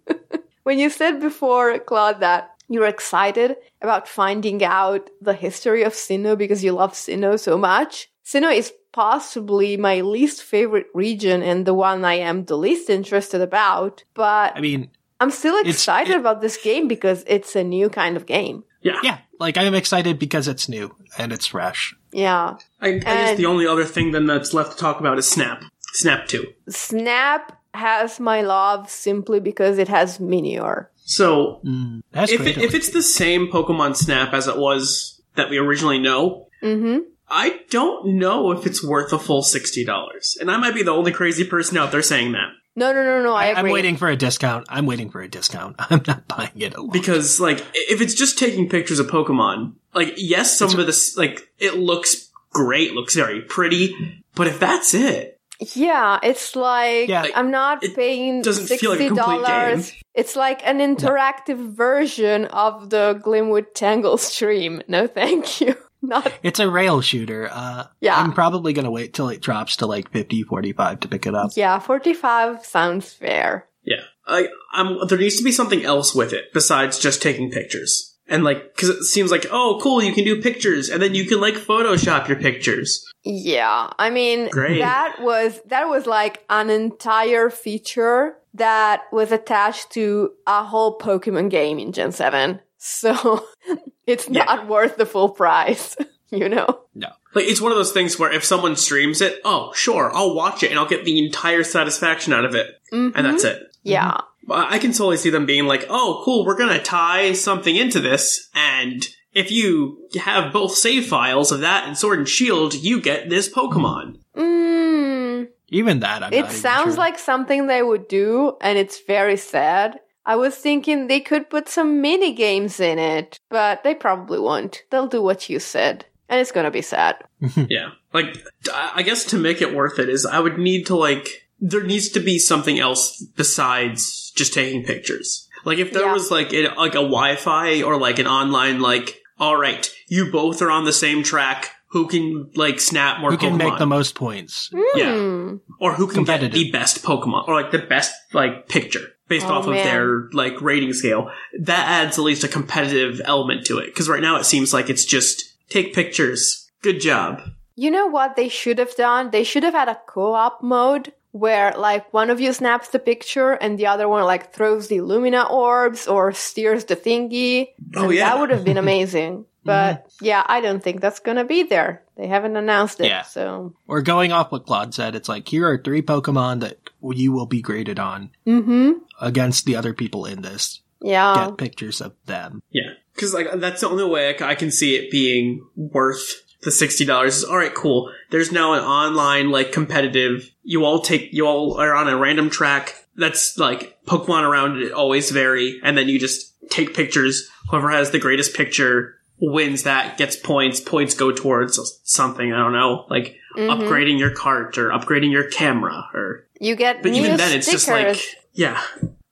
when you said before, Claude, that you're excited about finding out the history of Sinnoh because you love Sinnoh so much, Sinnoh is possibly my least favorite region and the one I am the least interested about. But I mean, I'm still excited it- about this game because it's a new kind of game. Yeah. yeah, like I'm excited because it's new and it's fresh. Yeah. I, I guess the only other thing then that's left to talk about is Snap. Snap Two. Snap has my love simply because it has Minior. So Mm, that's if great. it, if it's the same Pokemon Snap as it was that we originally know, Mm-hmm. I don't know if it's worth a full sixty dollars. And I might be the only crazy person out there saying that. No, no, no, no. I, I, agree. am waiting for a discount. I'm waiting for a discount. I'm not buying it alone. because like if it's just taking pictures of Pokemon, like yes, some of this like it looks great, looks very pretty, but if that's it, Yeah, it's like Yeah. I'm not It paying doesn't sixty feel like a complete dollars. It's like an interactive version of the Glimwood Tangle stream. No, thank you. Not It's a rail shooter. Uh, Yeah. I'm probably going to wait till it drops to like 50, 45 to pick it up. yeah. Forty-five sounds fair. yeah, I, I'm there needs to be something else with it besides just taking pictures. And like, because it seems like, oh, cool, you can do pictures, and then you can like Photoshop your pictures. Yeah, I mean Great. that was that was like an entire feature that was attached to a whole Pokemon game in Gen 7. So it's Yeah. not worth the full price, you know. No. Like, it's one of those things where if someone streams it, oh, sure, I'll watch it and I'll get the entire satisfaction out of it, and that's it. Yeah. I I can totally see them being like, oh, cool, we're gonna tie something into this, and if you have both save files of that and Sword and Shield, you get this Pokemon. Mm, Even that, I'm it not even sounds sure. like something they would do, and it's very sad. I was thinking they could put some mini games in it, but they probably won't. They'll do what you said, and it's gonna be sad. Yeah. Like, I I guess to make it worth it is I would need to, like, there needs to be something else besides just taking pictures. Like, if there Yeah. was, like, a, like a Wi Fi or, like, an online, like, alright, you both are on the same track, who can, like, snap more Who can Pokemon? make the most points? Yeah. Hmm. or who can get the best Pokemon, or like the best like picture based Oh, off of their like rating scale. That adds at least a competitive element to it. Because right now it seems like it's just take pictures. Good job. You know what they should have done? They should have had a co-op mode where like one of you snaps the picture and the other one like throws the Lumina orbs or steers the thingy. Oh, yeah. That would have been amazing. But mm-hmm. yeah, I don't think that's gonna be there. They haven't announced it, Yeah. so Or going off what Claude said, it's like, here are three Pokemon that you will be graded on Mm-hmm. against the other people in this. Yeah. Get pictures of them. Yeah, because like that's the only way I can see it being worth the sixty dollars is all right. Cool. There's now an online like competitive. You all take you all are on a random track that's like Pokemon around it always vary, and then you just take pictures. Whoever has the greatest picture wins. That gets points. Points go towards something. I don't know, like upgrading your cart or upgrading your camera or. You get But even then, it's just like yeah.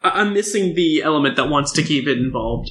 I- I'm missing the element that wants to keep it involved.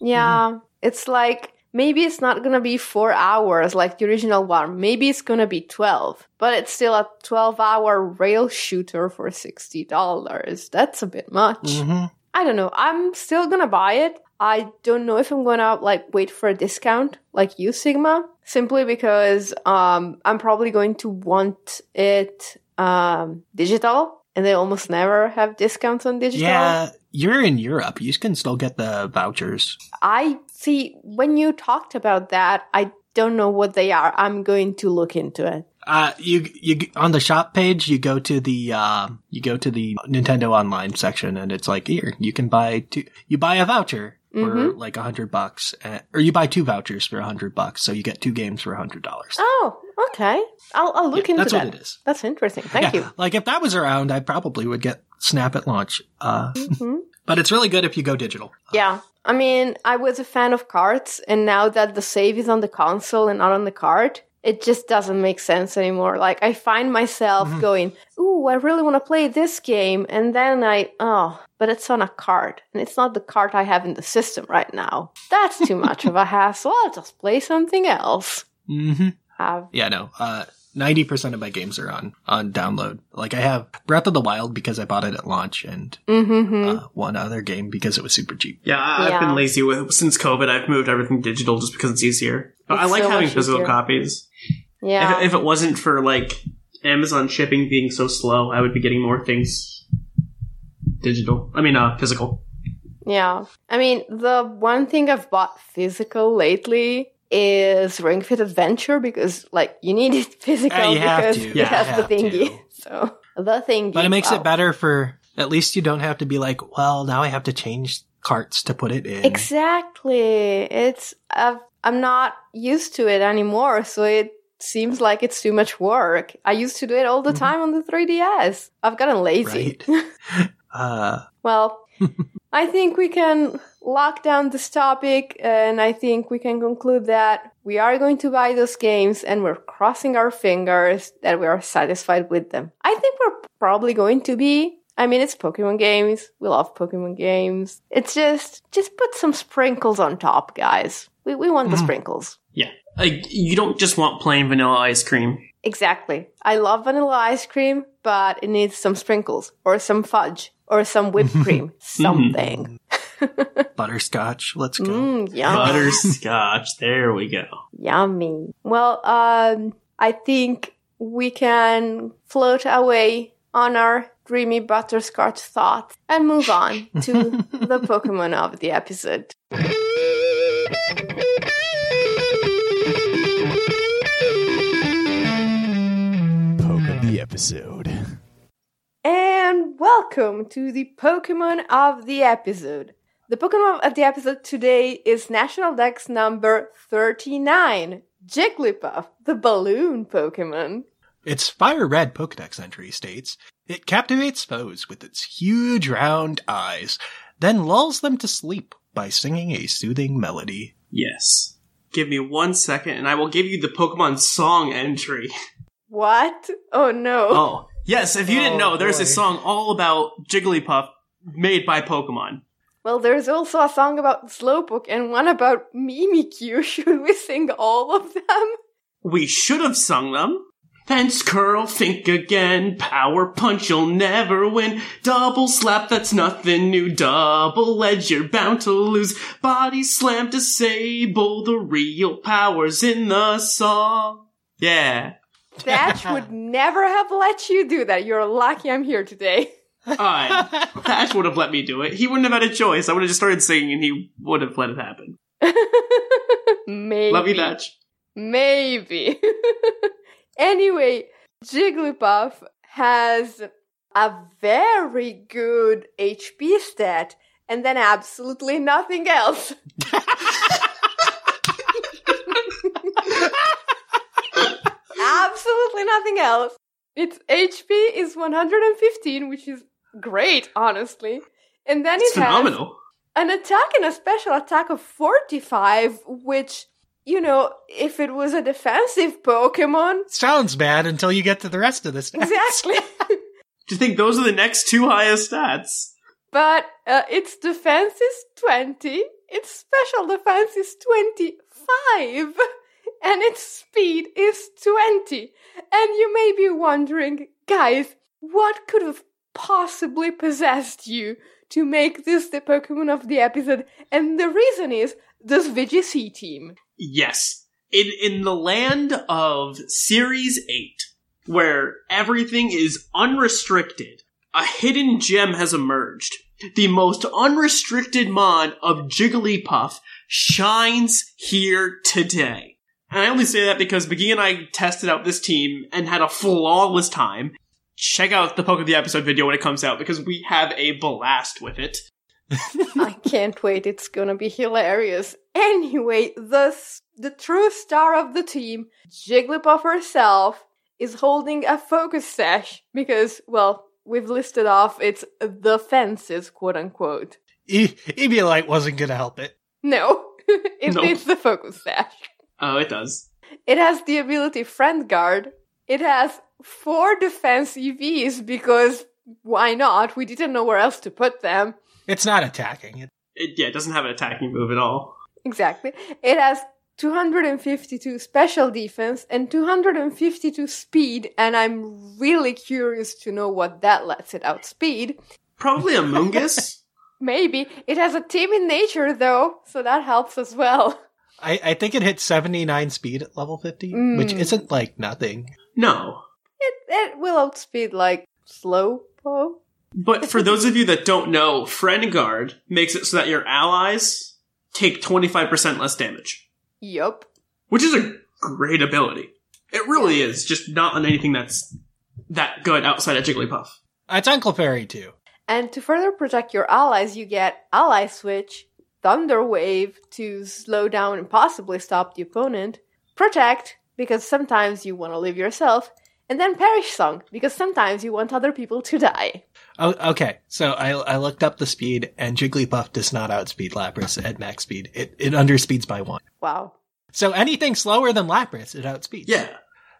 Yeah, it's like maybe it's not gonna be four hours like the original one. Maybe it's gonna be twelve, but it's still a twelve-hour rail shooter for sixty dollars. That's a bit much. Mm-hmm. I don't know. I'm still gonna buy it. I don't know if I'm gonna like wait for a discount like you, Sigma, simply because um I'm probably going to want it um digital, and they almost never have discounts on digital. Yeah, you're in Europe. You can still get the vouchers. I see when you talked about that, I don't know what they are. I'm going to look into it. Uh, you you on the shop page, you go to the uh, you go to the Nintendo Online section, and it's like here you can buy two. You buy a voucher for like a hundred bucks, uh, or you buy two vouchers for a hundred bucks, so you get two games for a hundred dollars. Oh, okay. I'll, I'll look Yeah, into that's that. what it is. That's interesting. Thank Yeah, you. Like if that was around, I probably would get Snap at launch. Uh, Mhm. but it's really good if you go digital. Yeah. I mean, I was a fan of cards, and now that the save is on the console and not on the cart, it just doesn't make sense anymore. Like, I find myself Mm-hmm. going, Ooh, I really want to play this game. And then I, oh, but it's on a cart, and it's not the cart I have in the system right now. That's too much of a hassle. I'll just play something else. Mm-hmm. Have Yeah, no. Uh, ninety percent of my games are on on download. Like I have Breath of the Wild because I bought it at launch, and Mm-hmm. uh, one other game because it was super cheap. Yeah, I- I've Yeah. been lazy with since COVID. I've moved everything digital just because it's easier. But I like so having physical easier. copies. Yeah. If, if it wasn't for like Amazon shipping being so slow, I would be getting more things digital. I mean, uh, physical. Yeah. I mean, the one thing I've bought physical lately is Ring Fit Adventure because, like, you need it physical Yeah, you have because to. it Yeah, has you the have thingy. to. So, the thingy. But it makes wow. it better for at least you don't have to be like, well, now I have to change carts to put it in. Exactly. It's, I've, I'm not used to it anymore, so it seems like it's too much work. I used to do it all the time on the 3DS. I've gotten lazy. Right. uh, Well, I think we can lock down this topic, and I think we can conclude that we are going to buy those games, and we're crossing our fingers that we are satisfied with them. I think we're probably going to be. I mean, it's Pokemon games. We love Pokemon games. It's just, just put some sprinkles on top, guys. We, we want the sprinkles. Yeah, like you don't just want plain vanilla ice cream. Exactly. I love vanilla ice cream, but it needs some sprinkles, or some fudge, or some whipped cream. Something. butterscotch. Let's go. Mm, yum. Butterscotch. there we go. Yummy. Well, um, I think we can float away on our dreamy butterscotch thoughts and move on to the Pokemon of the episode. Episode. And welcome to the Pokemon of the episode. The Pokemon of the episode today is National Dex number 39, Jigglypuff, the balloon Pokemon. Its fire red Pokedex entry states, it captivates foes with its huge round eyes, then lulls them to sleep by singing a soothing melody. Yes. Give me one second, and I will give you the Pokemon song entry. What? Oh no. Oh, yes. If you didn't Oh, know, there's boy. a song all about Jigglypuff made by Pokemon. Well, there's also a song about Slowpoke and one about Mimikyu. Should we sing all of them? We should have sung them. Fence curl, think again. Power punch, you'll never win. Double slap, that's nothing new. Double edge, you're bound to lose. Body slam, disable. The real power's in the song. Yeah. Thatch would never have let you do that. You're lucky I'm here today. Uh, Thatch would have let me do it. He wouldn't have had a choice. I would have just started singing and he would have let it happen. Maybe. Love you, Thatch. Maybe. anyway, Jigglypuff has a very good HP stat and then absolutely nothing else. Absolutely nothing else. Its HP is 115, which is great, honestly. And then It's it has an attack and a special attack of 45, which, you know, if it was a defensive Pokemon, Sounds bad until you get to the rest of this. exactly. Do you think those are the next two highest stats? but uh, its defense is 20, its special defense is 25, and its speed is 20. And you may be wondering, guys, what could have possibly possessed you to make this the Pokemon of the episode? And the reason is this VGC team. Yes. In in the land of Series 8, where everything is unrestricted, a hidden gem has emerged. The most unrestricted mod of Jigglypuff shines here today. And I only say that because McGee and I tested out this team and had a flawless time. Check out the Poke of the Episode video when it comes out because we have a blast with it. I can't wait. It's gonna be hilarious. Anyway, the the true star of the team, Jigglypuff herself, is holding a focus sash because, well, we've listed off its the fences, quote unquote. E- Eviolite wasn't gonna help it. No, it No. needs the focus sash. Oh, it does. It has the ability Friend Guard. It has four defense EVs because why not? We didn't know where else to put them. It's not attacking. It, It, yeah, it doesn't have an attacking move at all. Exactly. It has 252 special defense and 252 speed, and I'm really curious to know what that lets it outspeed. Probably Amoonguss. Maybe. It has a timid nature, though, so that helps as well. I, I think it hit 79 speed at level 50, Mm. which isn't like nothing. no. It, it will outspeed, like, slow po. But for those of you that don't know, Friend Guard makes it so that your allies take 25% less damage, Yup. which is a great ability. It really is, just not on anything that's that good outside of Jigglypuff. It's Uncle Fairy too. And to further protect your allies, you get Ally Switch, Thunder Wave to slow down and possibly stop the opponent, Protect, because sometimes you want to live yourself, and then Perish Song, because sometimes you want other people to die. Oh, okay. So I, I looked up the speed, and Jigglypuff does not outspeed Lapras at max speed. It, it underspeeds by one. Wow. So anything slower than Lapras, it outspeeds. Yeah.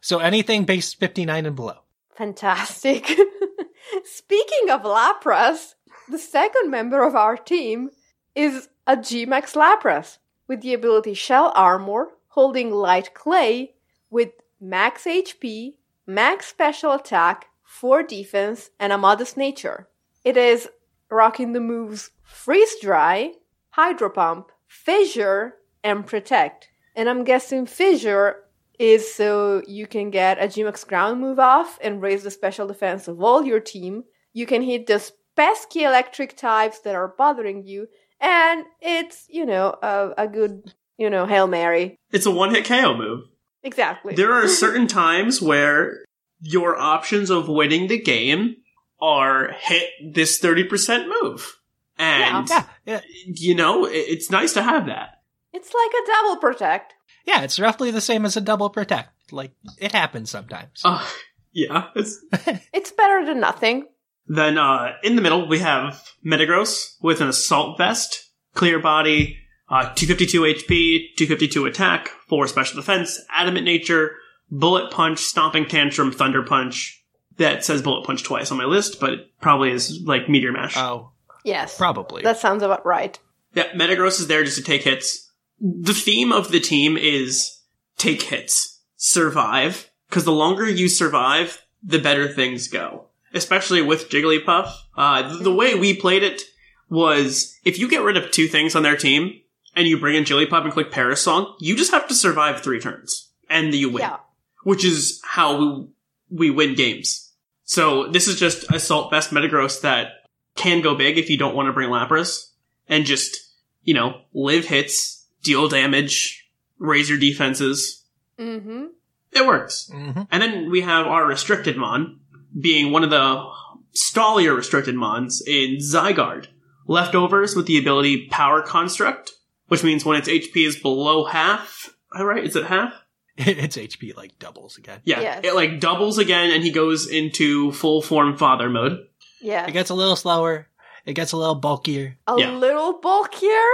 So anything base 59 and below. Fantastic. Speaking of Lapras, the second member of our team is a G-Max Lapras with the ability Shell Armor, holding Light Clay with max HP, max special attack, 4 defense, and a modest nature. It is rocking the moves Freeze Dry, Hydro Pump, Fissure, and Protect. And I'm guessing Fissure is so you can get a G-Max ground move off and raise the special defense of all your team. You can hit the pesky electric types that are bothering you, and it's, you know, a, a good, you know, Hail Mary. It's a one hit KO move. Exactly. There are certain times where your options of winning the game are hit this 30% move. And, Yeah, yeah. you know, it's nice to have that. It's like a double protect. Yeah, it's roughly the same as a double protect. Like, it happens sometimes. Uh, yeah. It's, It's better than nothing. Then, uh, in the middle, we have Metagross with an Assault Vest, Clear Body, uh, 252 HP, 252 attack, 4 special defense, Adamant Nature, Bullet Punch, Stomping Tantrum, Thunder Punch. That says Bullet Punch twice on my list, but it probably is like Meteor Mash. Oh, Yes. probably. That sounds about right. Yeah, Metagross is there just to take hits. The theme of the team is take hits, survive, because the longer you survive, the better things go. Especially with Jigglypuff. Uh, the way we played it was if you get rid of two things on their team and you bring in Jigglypuff and click Perish Song, you just have to survive three turns and you win. Yeah. Which is how we, we win games. So this is just Assault Vest Metagross that can go big if you don't want to bring Lapras and just, you know, live hits, deal damage, raise your defenses. Mm-hmm. It works. Mhm. And then we have our restricted mon being one of the stallier restricted mons in Zygarde. Leftovers with the ability Power Construct, which means when its HP is below half, all right, is it half? its HP like doubles again. Yeah, Yes. it like doubles again, and he goes into full form father mode. Yeah. It gets a little slower. It gets a little bulkier. a Yeah. little bulkier.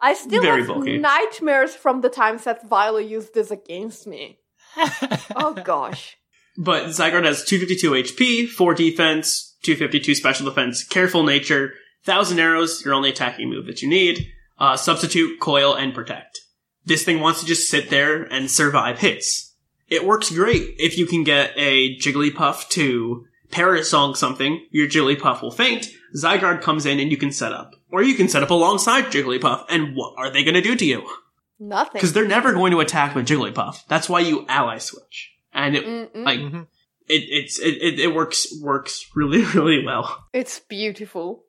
I still Very have bulky. nightmares from the times that Viola used this against me. Oh gosh. But Zygarde has 252 HP, 4 defense, 252 special defense, careful nature, 1000 arrows, your only attacking move that you need, uh, substitute, coil, and protect. This thing wants to just sit there and survive hits. It works great if you can get a Jigglypuff to Perish Song something, your Jigglypuff will faint, Zygarde comes in and you can set up. Or you can set up alongside Jigglypuff, and what are they gonna do to you? Nothing. Because they're never going to attack with Jigglypuff. That's why you ally switch. And it, Mm-mm. like, Mhm. it, it's, it, it, it works, works really, really well. it's beautiful.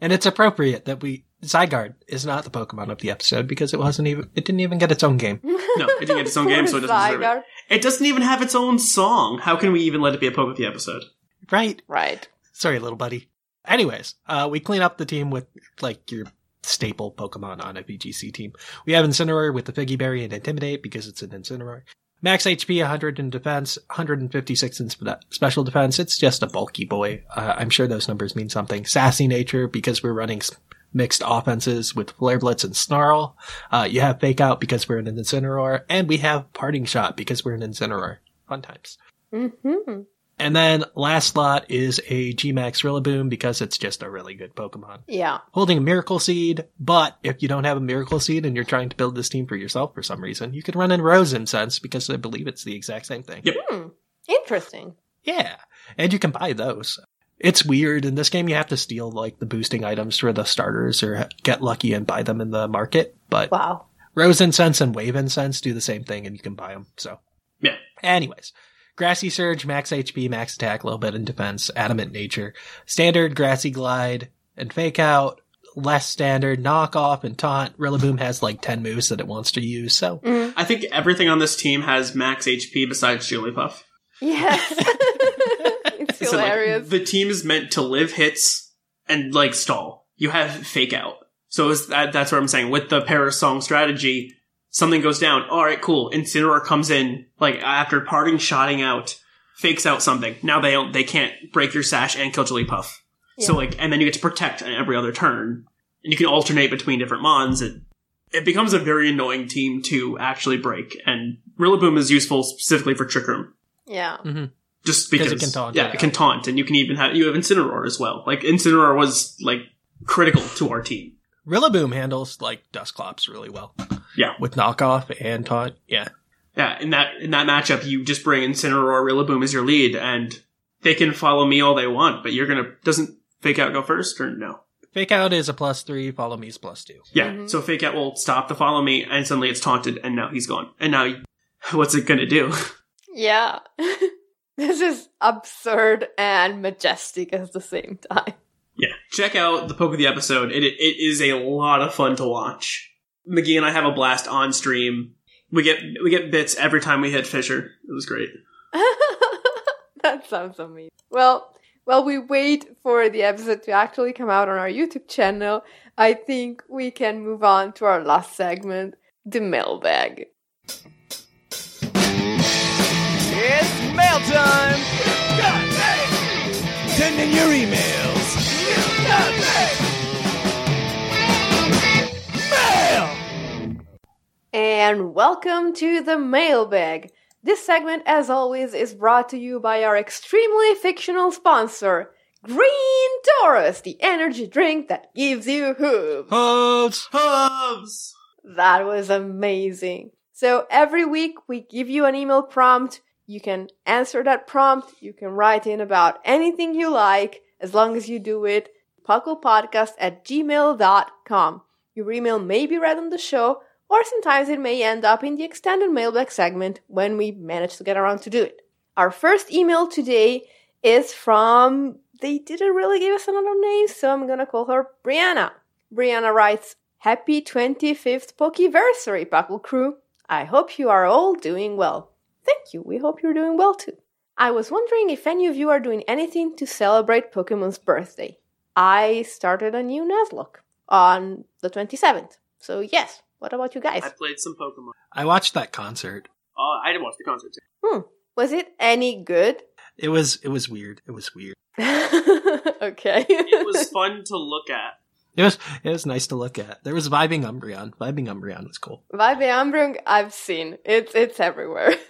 And it's appropriate that we Zygarde is not the Pokemon of the episode because it wasn't even it didn't even get its own game. No, it didn't get its own game, so it doesn't deserve it. It doesn't even have its own song. How can we even let it be a Pokemon of the episode? Right? Right. Sorry, little buddy. Anyways, uh, we clean up the team with like your staple Pokemon on a VGC team. We have Incineroar with the Figy Berry and Intimidate because it's an Incineroar. Max HP 100 in defense, 156 in spe- special defense. It's just a bulky boy. Uh, I'm sure those numbers mean something. Sassy nature because we're running mixed offenses with Flare Blitz and Snarl. Uh, you have Fake Out because we're an Incineroar, and we have Parting Shot because we're an Incineroar. Fun times. hmm And then last slot is a Gmax Rillaboom because it's just a really good Pokemon. Yeah. Holding a Miracle Seed, but if you don't have a Miracle Seed and you're trying to build this team for yourself for some reason, you could run in Rose Incense because I believe it's the exact same thing. Yep. Hmm. Interesting. Yeah. And you can buy those. It's weird. In this game, you have to steal like the boosting items for the starters or get lucky and buy them in the market. But Wow. Rose Incense and Wave Incense do the same thing and you can buy them. So Yeah. Anyways, Grassy Surge, max HP, max attack, a little bit in defense, adamant nature, standard Grassy Glide, and Fake Out, less standard, knockoff, and taunt. Rillaboom has like 10 moves that it wants to use, so mm. I think everything on this team has max HP besides Jigglypuff. Yes. it's So, like, hilarious. the team is meant to live hits and like stall. You have fake out. So that that's what I'm saying. With the Perish Song strategy, something goes down. All right, cool. Incineroar comes in like after parting shotting out, fakes out something. Now they don't, they can't break your sash and kill Jigglypuff. So like, and then you get to protect on every other turn, and you can alternate between different mons. It it becomes a very annoying team to actually break. And Rillaboom is useful specifically for Trick Room. yeah. Mm-hmm. Just 'Cause because it can taunt Yeah, it it can taunt, and you can even have you have Incineroar as well. Like Incineroar was like critical to our team. Rillaboom handles like Dusclops really well. Yeah. With knockoff and taunt, yeah. Yeah, in that in that matchup, you just bring Incineroar, Rillaboom as your lead, and they can follow me all they want. But you're gonna doesn't fake out go first or no? Fake Out is a plus three, follow me is plus two. Yeah, mm-hmm. so fake out will stop the follow me, and suddenly it's taunted, and now he's gone. And now, what's it gonna do? Yeah. this is absurd and majestic at the same time. yeah, check out the poke of the episode. It it is a lot of fun to watch. McGee and I have a blast on stream. We get we get bits every time we hit Fissure. It was great. that sounds amazing. Well, while we wait for the episode to actually come out on our YouTube channel, I think we can move on to our last segment, the mailbag. It's mail time! Send in your emails! And welcome to the mailbag. This segment, as always, is brought to you by our extremely fictional sponsor, Green Taurus, the energy drink that gives you hooves. Hooves! Hubs! That was amazing. So every week we give you an email prompt. You can answer that prompt. You can write in about anything you like as long as you do it. Pucklepodcast at gmail.com. Your email may be read on the show, or sometimes it may end up in the extended mailbag segment when we manage to get around to do it. Our first email today is from, they didn't really give us another name, so I'm gonna call her Brianna. Brianna writes, Happy 25th Pokeversary, Puckle Crew. I hope you are all doing well. Thank you, we hope you're doing well too. I was wondering if any of you are doing anything to celebrate Pokemon's birthday. I started a new Nuzlocke on the 27th. So yes, what about you guys? I played some Pokemon. I watched that concert. Uh, I didn't watch the concert. Too. Was it any good? It was it was weird. It was weird. okay. It was fun to look at. It was it was nice to look at. There was vibing Umbreon. Vibing Umbreon was cool. Vibing Umbreon, I've seen. It's it's everywhere.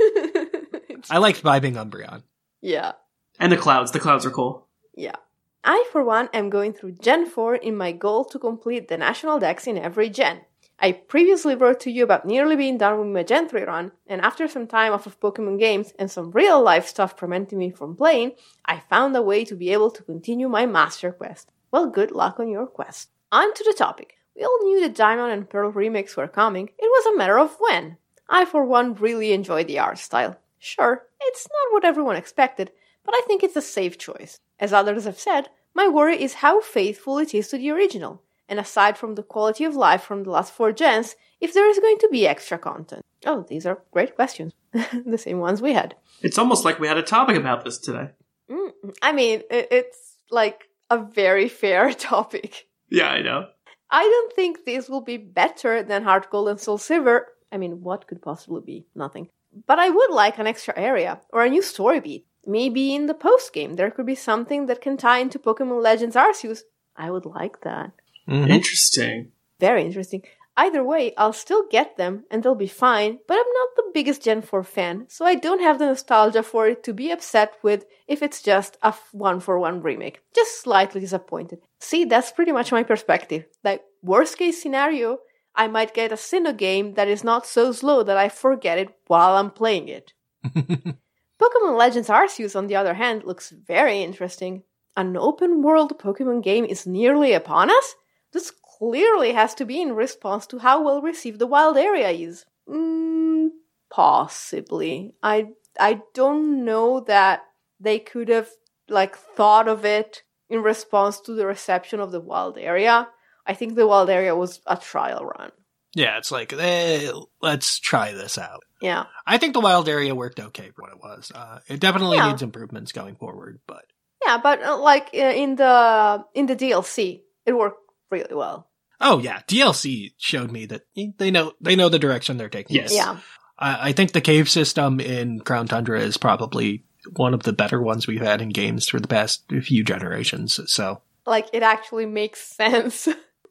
It's- I liked vibing Umbreon. yeah. And the clouds. The clouds are cool. Yeah. I, for one, am going through Gen 4 in my goal to complete the national dex in every gen. I previously wrote to you about nearly being done with my Gen 3 run, and after some time off of Pokemon games and some real life stuff preventing me from playing, I found a way to be able to continue my Master Quest. Well, good luck on your quest. On to the topic. We all knew the Diamond and Pearl remakes were coming, it was a matter of when. I, for one, really enjoyed the art style. Sure, it's not what everyone expected, but I think it's a safe choice. As others have said, my worry is how faithful it is to the original, and aside from the quality of life from the last four gens, if there is going to be extra content. Oh, these are great questions. the same ones we had. It's almost like we had a topic about this today. Mm, I mean, it's like a very fair topic. Yeah, I know. I don't think this will be better than Heart Gold and Soul Silver. I mean, what could possibly be? Nothing. But I would like an extra area or a new story beat. Maybe in the post game there could be something that can tie into Pokemon Legends Arceus. I would like that. Mhm. Interesting. Very interesting. Either way, I'll still get them and they'll be fine, but I'm not the biggest Gen 4 fan, so I don't have the nostalgia for it to be upset with if it's just a one for one remake. Just slightly disappointed. See, that's pretty much my perspective. Like, worst case scenario, I might get a Sinnoh game that is not so slow that I forget it while I'm playing it. Pokemon Legends Arceus, on the other hand, looks very interesting. An open world Pokemon game is nearly upon us? This clearly has to be in response to how well received the wild area is. Mm, possibly. I I don't know that they could have like thought of it in response to the reception of the wild area. I think the wild area was a trial run. Yeah, it's like eh, let's try this out. Yeah. I think the wild area worked okay for what it was. Uh, it definitely Yeah. needs improvements going forward, but Yeah, but uh, like uh, in the in the DLC, it worked really well. oh yeah, DLC showed me that they know they know the direction they're taking. Yes. Yeah. I, I think the cave system in Crown Tundra is probably one of the better ones we've had in games for the past few generations. So, Like it actually makes sense.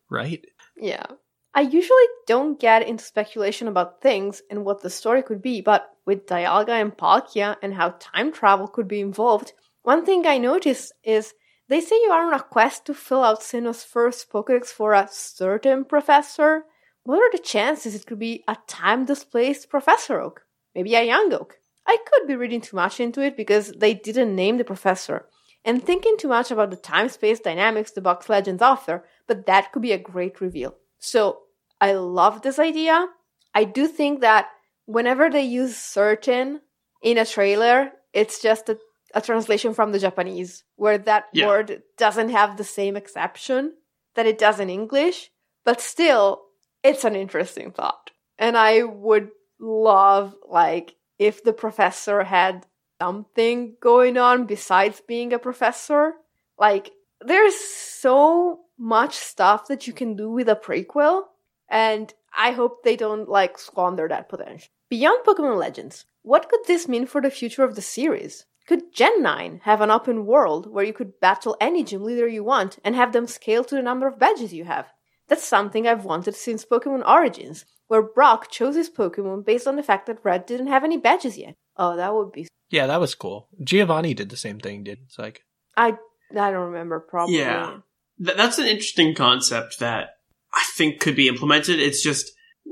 right? Yeah. I usually don't get into speculation about things and what the story could be, but with Dialga and Palkia and how time travel could be involved, one thing I noticed is they say you are on a quest to fill out Sinnoh's first Pokedex for a certain professor. What are the chances it could be a time displaced Professor Oak? Maybe a young Oak? I could be reading too much into it because they didn't name the professor and thinking too much about the time space dynamics the box legends offer, but that could be a great reveal. So I love this idea. I do think that whenever they use certain in a trailer, it's just a, a translation from the Japanese, where that Yeah. word doesn't have the same exception that it does in English, but still, it's an interesting thought. And I would love, like, if the professor had something going on besides being a professor. Like, there's so much stuff that you can do with a prequel, and I hope they don't, like, squander that potential. Beyond Pokemon Legends, what could this mean for the future of the series? Could Gen 9 have an open world where you could battle any gym leader you want and have them scale to the number of badges you have? That's something I've wanted since Pokemon Origins, where Brock chose his Pokemon based on the fact that Red didn't have any badges yet. Oh, that would be. Yeah, that was cool. Giovanni did the same thing, did it's like I I don't remember probably. Yeah. Th- that's an interesting concept that I think could be implemented. It's just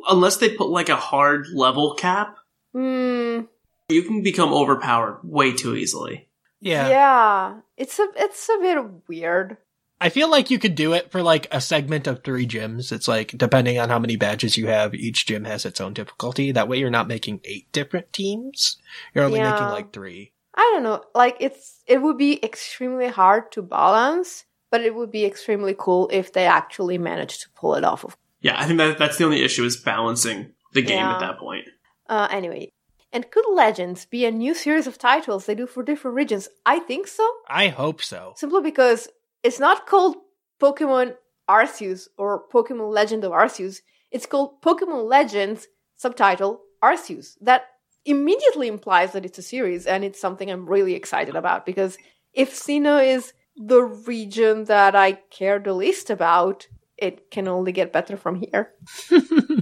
unless they put like a hard level cap, Hmm. You can become overpowered way too easily. yeah. Yeah. It's a it's a bit weird. I feel like you could do it for like a segment of three gyms. It's like depending on how many badges you have, each gym has its own difficulty. That way you're not making eight different teams. You're only Yeah. making like three. I don't know. Like it's it would be extremely hard to balance, but it would be extremely cool if they actually managed to pull it off. Of Yeah, I think that that's the only issue is balancing the game Yeah. at that point. uh, anyway. And could Legends be a new series of titles they do for different regions? I think so. I hope so. Simply because it's not called Pokemon Arceus or Pokemon Legend of Arceus. It's called Pokemon Legends subtitle Arceus. That immediately implies that it's a series, and it's something I'm really excited about because if Sinnoh is the region that I care the least about, it can only get better from here.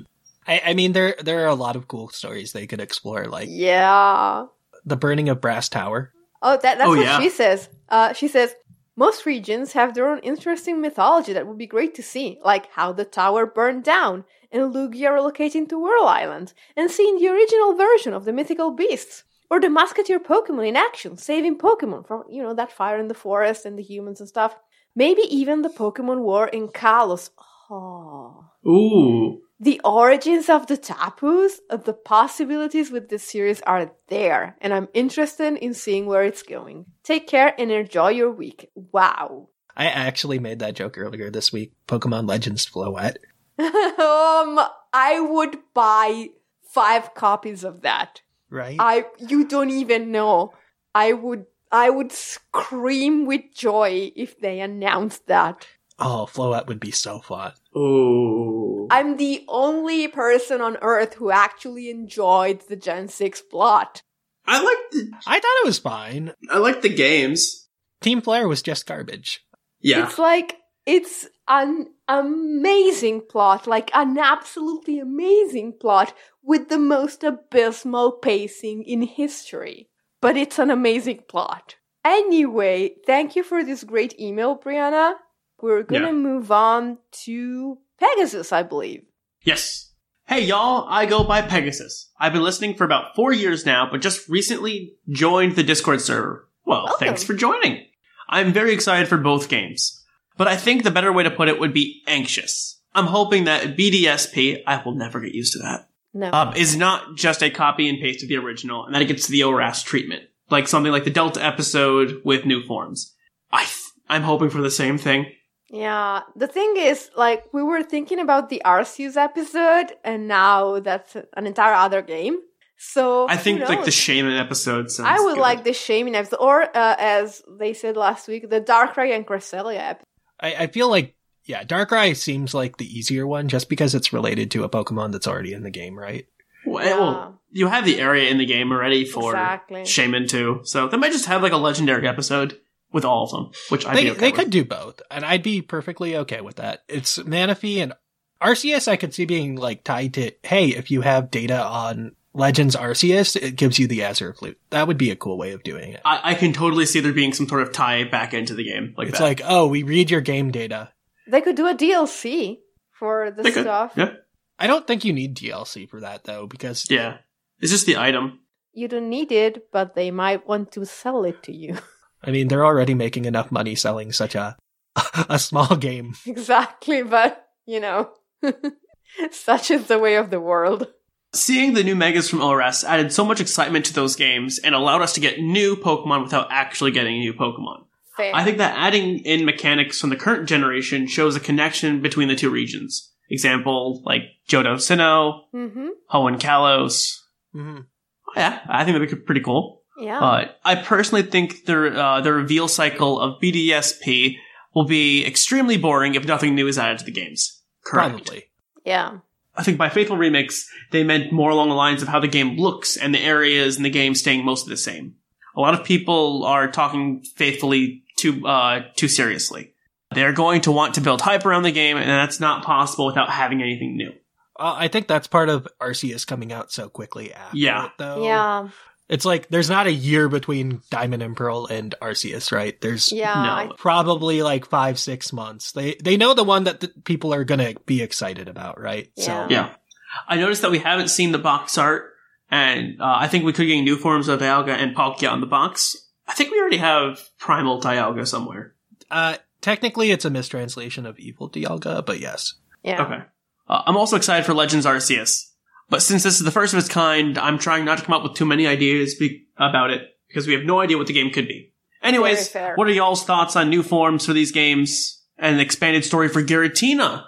I, I mean, there there are a lot of cool stories they could explore, like Yeah. the burning of Brass Tower. Oh, that, that's Oh, what yeah. she says. Uh, she says most regions have their own interesting mythology that would be great to see, like how the tower burned down and Lugia relocating to Whirl Island, and seeing the original version of the mythical beasts, or the Musketeer Pokemon in action, saving Pokemon from you know that fire in the forest and the humans and stuff. Maybe even the Pokemon War in Kalos. Oh. Ooh. The origins of the Tapus, of the possibilities with this series are there, and I'm interested in seeing where it's going. Take care and enjoy your week. Wow. I actually made that joke earlier this week. Pokemon Legends Floette. um, I would buy five copies of that. Right? I, you don't even know. I would, I would scream with joy if they announced that. oh, Floette would be so fun. Ooh. I'm the only person on Earth who actually enjoyed the Gen 6 plot. I like the I thought it was fine. I liked the games. Team Flare was just garbage. Yeah. It's like it's an amazing plot, like an absolutely amazing plot with the most abysmal pacing in history. But it's an amazing plot. Anyway, thank you for this great email, Brianna. We're gonna Yeah. move on to Pegasus, I believe. Yes. Hey y'all, I go by Pegasus. I've been listening for about four years now, but just recently joined the Discord server. Well, Welcome. thanks for joining. I'm very excited for both games, but I think the better way to put it would be anxious. I'm hoping that BDSP, I will never get used to that, No. um, is not just a copy and paste of the original, and that it gets the ORAS treatment, like something like the Delta episode with new forms. I th- I'm hoping for the same thing. Yeah, the thing is, like, we were thinking about the Arceus episode, and now that's an entire other game. So I think like the knows? Shaymin episode. Sounds I would good. like the Shaymin episode, or uh, as they said last week, the Darkrai and Cresselia episode. I, I feel like, yeah, Darkrai seems like the easier one just because it's related to a Pokemon that's already in the game, right? Well, Yeah. you have the area in the game already for Exactly. Shaymin too, so they might just have like a legendary episode with all of them, which I'd they be okay they with. could do both, and I'd be perfectly okay with that. It's Manaphy and Arceus. I could see being like tied to hey, if you have data on Legends Arceus, it gives you the Azure Flute. That would be a cool way of doing it. I, I can totally see there being some sort of tie back into the game like it's that. like oh, we read your game data. They could do a DLC for the They could, stuff. yeah, I don't think you need DLC for that though, because yeah. It's just the item. You don't need it, but they might want to sell it to you. I mean they're already making enough money selling such a a small game. exactly, but you know, such is the way of the world. Seeing the new megas from ORAS added so much excitement to those games and allowed us to get new Pokemon without actually getting a new Pokemon. Fair. I think that adding in mechanics from the current generation shows a connection between the two regions. Example, like Johto Sinnoh, Mm-hmm. Hoenn Kalos. Mhm. Yeah, I think that'd be pretty cool. Yeah. Uh, I personally think the uh, the reveal cycle of BDSP will be extremely boring if nothing new is added to the games. Correct. Probably. yeah. I think by Faithful Remix, they meant more along the lines of how the game looks and the areas in the game staying mostly the same. A lot of people are talking faithfully too uh, too seriously. They're going to want to build hype around the game, and that's not possible without having anything new. Uh, I think that's part of Arceus coming out so quickly after Yeah. it, though. Yeah. It's like there's not a year between Diamond and Pearl and Arceus, right? There's Yeah. No. I- probably like five, six months. They they know the one that the people are gonna be excited about, right? Yeah. Yeah. I noticed that we haven't seen the box art, and uh, I think we could get new forms of Dialga and Palkia on the box. I think we already have Primal Dialga somewhere. Uh, technically, it's a mistranslation of Evil Dialga, but yes. Yeah. Okay. Uh, I'm also excited for Legends Arceus. But since this is the first of its kind, I'm trying not to come up with too many ideas be- about it because we have no idea what the game could be. Anyways, what are y'all's thoughts on new forms for these games and an expanded story for Giratina?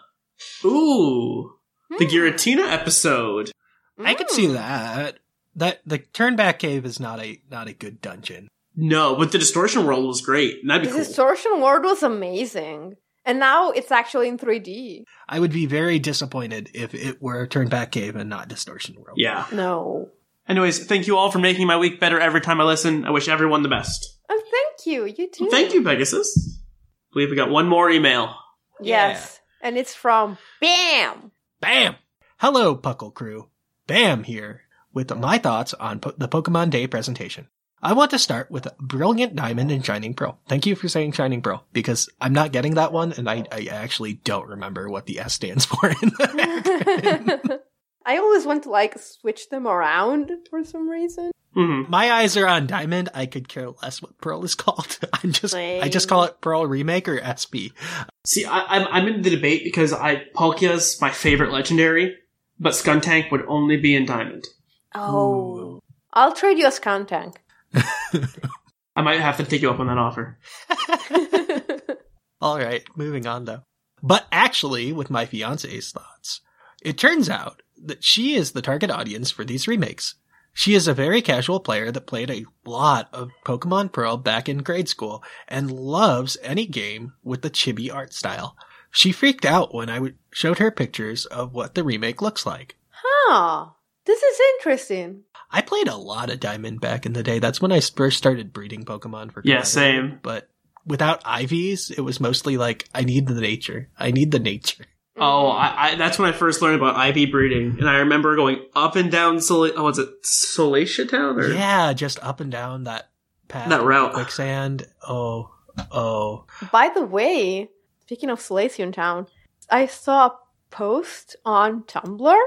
Ooh, the Hmm. Giratina episode. I could see Mm. that. That the Turnback Cave is not a not a good dungeon. No, but the Distortion World was great. and That'd The be cool. distortion world was amazing. And now it's actually in 3D. I would be very disappointed if it were Turn Back Cave and not Distortion World. yeah. No. Anyways, thank you all for making my week better every time I listen. I wish everyone the best. Oh, thank you. You too. Thank you, Pegasus. I believe we got one more email. Yes. And it's from Bam. Bam! Hello, Puckle crew. Bam here with my thoughts on po- the Pokemon Day presentation. I want to start with Brilliant Diamond and Shining Pearl. Thank you for saying Shining Pearl because I'm not getting that one and I, I actually don't remember what the S stands for in the I always want to like switch them around for some reason. hmm My eyes are on Diamond. I could care less what Pearl is called. I'm just, I just call it Pearl Remake or SP. See, I, I'm I'm in the debate because I Palkia's my favorite legendary, but Skuntank would only be in Diamond. Oh. I'll trade you a Skuntank. I might have to take you up on that offer. All right, moving on though. But actually, with my fiance's thoughts, it turns out that she is the target audience for these remakes. She is a very casual player that played a lot of Pokemon Pearl back in grade school and loves any game with the chibi art style. She freaked out when I showed her pictures of what the remake looks like. Huh. This is interesting. I played a lot of Diamond back in the day. That's when I first started breeding Pokemon for Yeah, competitive. same. But without IVs, it was mostly like, I need the nature. I need the nature. Mm-hmm. Oh, I, I that's when I first learned about IV breeding, and I remember going up and down. Sol- oh, was it Solaceon Town? Or? Yeah, just up and down that path. That route. Quicksand. Oh, oh. By the way, speaking of Solaceon Town, I saw a post on Tumblr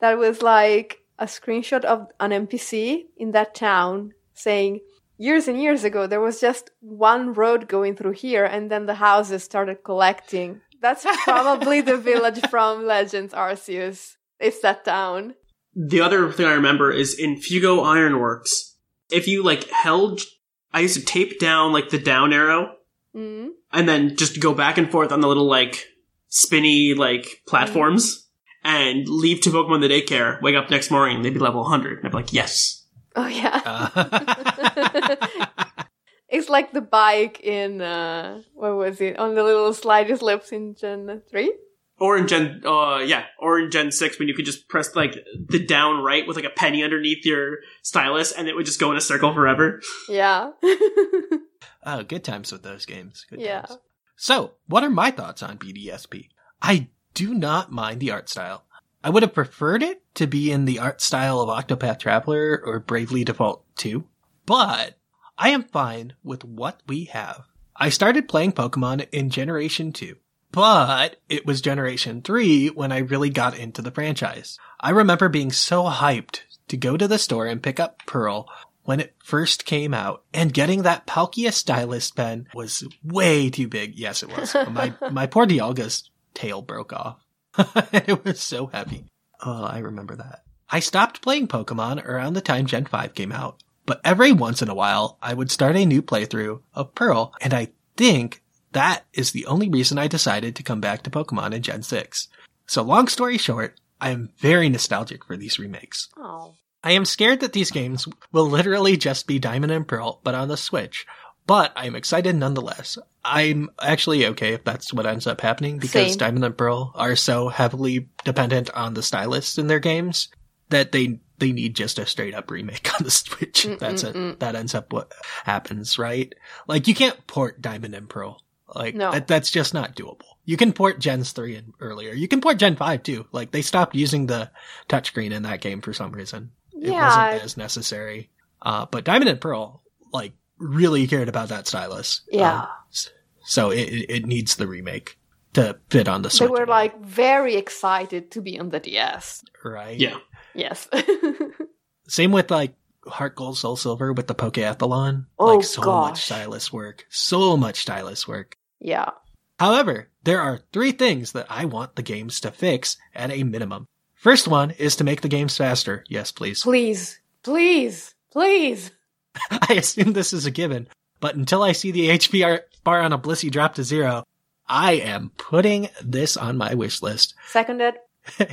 that was like a screenshot of an NPC in that town saying, years and years ago, there was just one road going through here, and then the houses started collecting. That's probably the village from Legends Arceus. It's that town. The other thing I remember is in Fuego Ironworks, if you like held, I used to tape down like the down arrow, Mm. and then just go back and forth on the little like spinny like platforms, and leave two Pokemon the daycare. Wake up next morning, they'd be level 100. And I'd be like, yes. Oh, yeah. Uh, It's like the bike in, uh, what was it? On the little slidey slips in Gen 3? Or in Gen, uh, yeah, or in Gen 6 when you could just press like the down right with like a penny underneath your stylus and it would just go in a circle forever. Yeah. oh, good times with those games. Good Yeah. times. So, what are my thoughts on BDSP? I do not mind the art style. I would have preferred it to be in the art style of Octopath Traveler or Bravely Default 2, but I am fine with what we have. I started playing Pokemon in Generation 2, but it was Generation 3 when I really got into the franchise. I remember being so hyped to go to the store and pick up Pearl when it first came out and getting that Palkia stylist pen was way too big. Yes, it was. my, my poor Dialga's tail broke off. it was so heavy. Oh, I remember that. I stopped playing Pokemon around the time Gen 5 came out, but every once in a while I would start a new playthrough of Pearl, and I think that is the only reason I decided to come back to Pokemon in Gen 6. So long story short, I am very nostalgic for these remakes. oh. I am scared that these games will literally just be Diamond and Pearl, but on the Switch. But I am excited nonetheless. I'm actually okay if that's what ends up happening because Same. Diamond and Pearl are so heavily dependent on the stylists in their games that they they need just a straight up remake on the Switch. That's it. That ends up what happens, right? Like you can't port Diamond and Pearl. Like No. that, that's just not doable. You can port Gens 3 and earlier. You can port Gen 5 too. Like they stopped using the touchscreen in that game for some reason. It Yeah. wasn't as necessary. Uh, but Diamond and Pearl, like, really cared about that stylus. Yeah. Um, so it, it it needs the remake to fit on the They Switch. were like very excited to be on the DS. right? Yeah. Yes. Same with like Heart Gold Soul Silver with the Pokeathlon. Oh, like so much stylus work. So much stylus work. yeah. However, there are three things that I want the games to fix at a minimum. First one is to make the games faster. Yes, please. Please. Please. Please. I assume this is a given, but until I see the HP ar- bar on a Blissey drop to zero, I am putting this on my wish list. Seconded.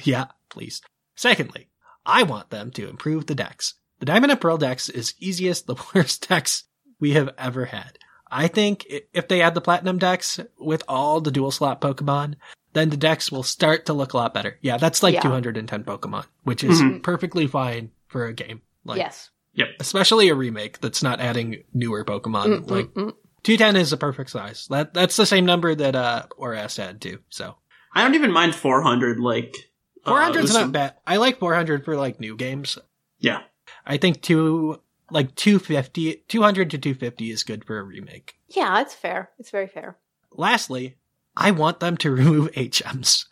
yeah, please. Secondly, I want them to improve the dex. The Diamond and Pearl dex is easiest the worst dex we have ever had. I think if they add the Platinum dex with all the dual slot Pokemon, then the dex will start to look a lot better. Yeah, that's like Yeah. 210 Pokemon, which is perfectly fine for a game. Like, yes. Yep. Especially a remake that's not adding newer Pokemon. Mm, like. 210 is a perfect size. That that's the same number that uh Oras had too. So I don't even mind 400. Like uh, 400 it is was- not bad. I like 400 for like new games. Yeah, I think two like 250 200 to 250 is good for a remake. Yeah, it's fair. It's very fair. Lastly, I want them to remove HMs.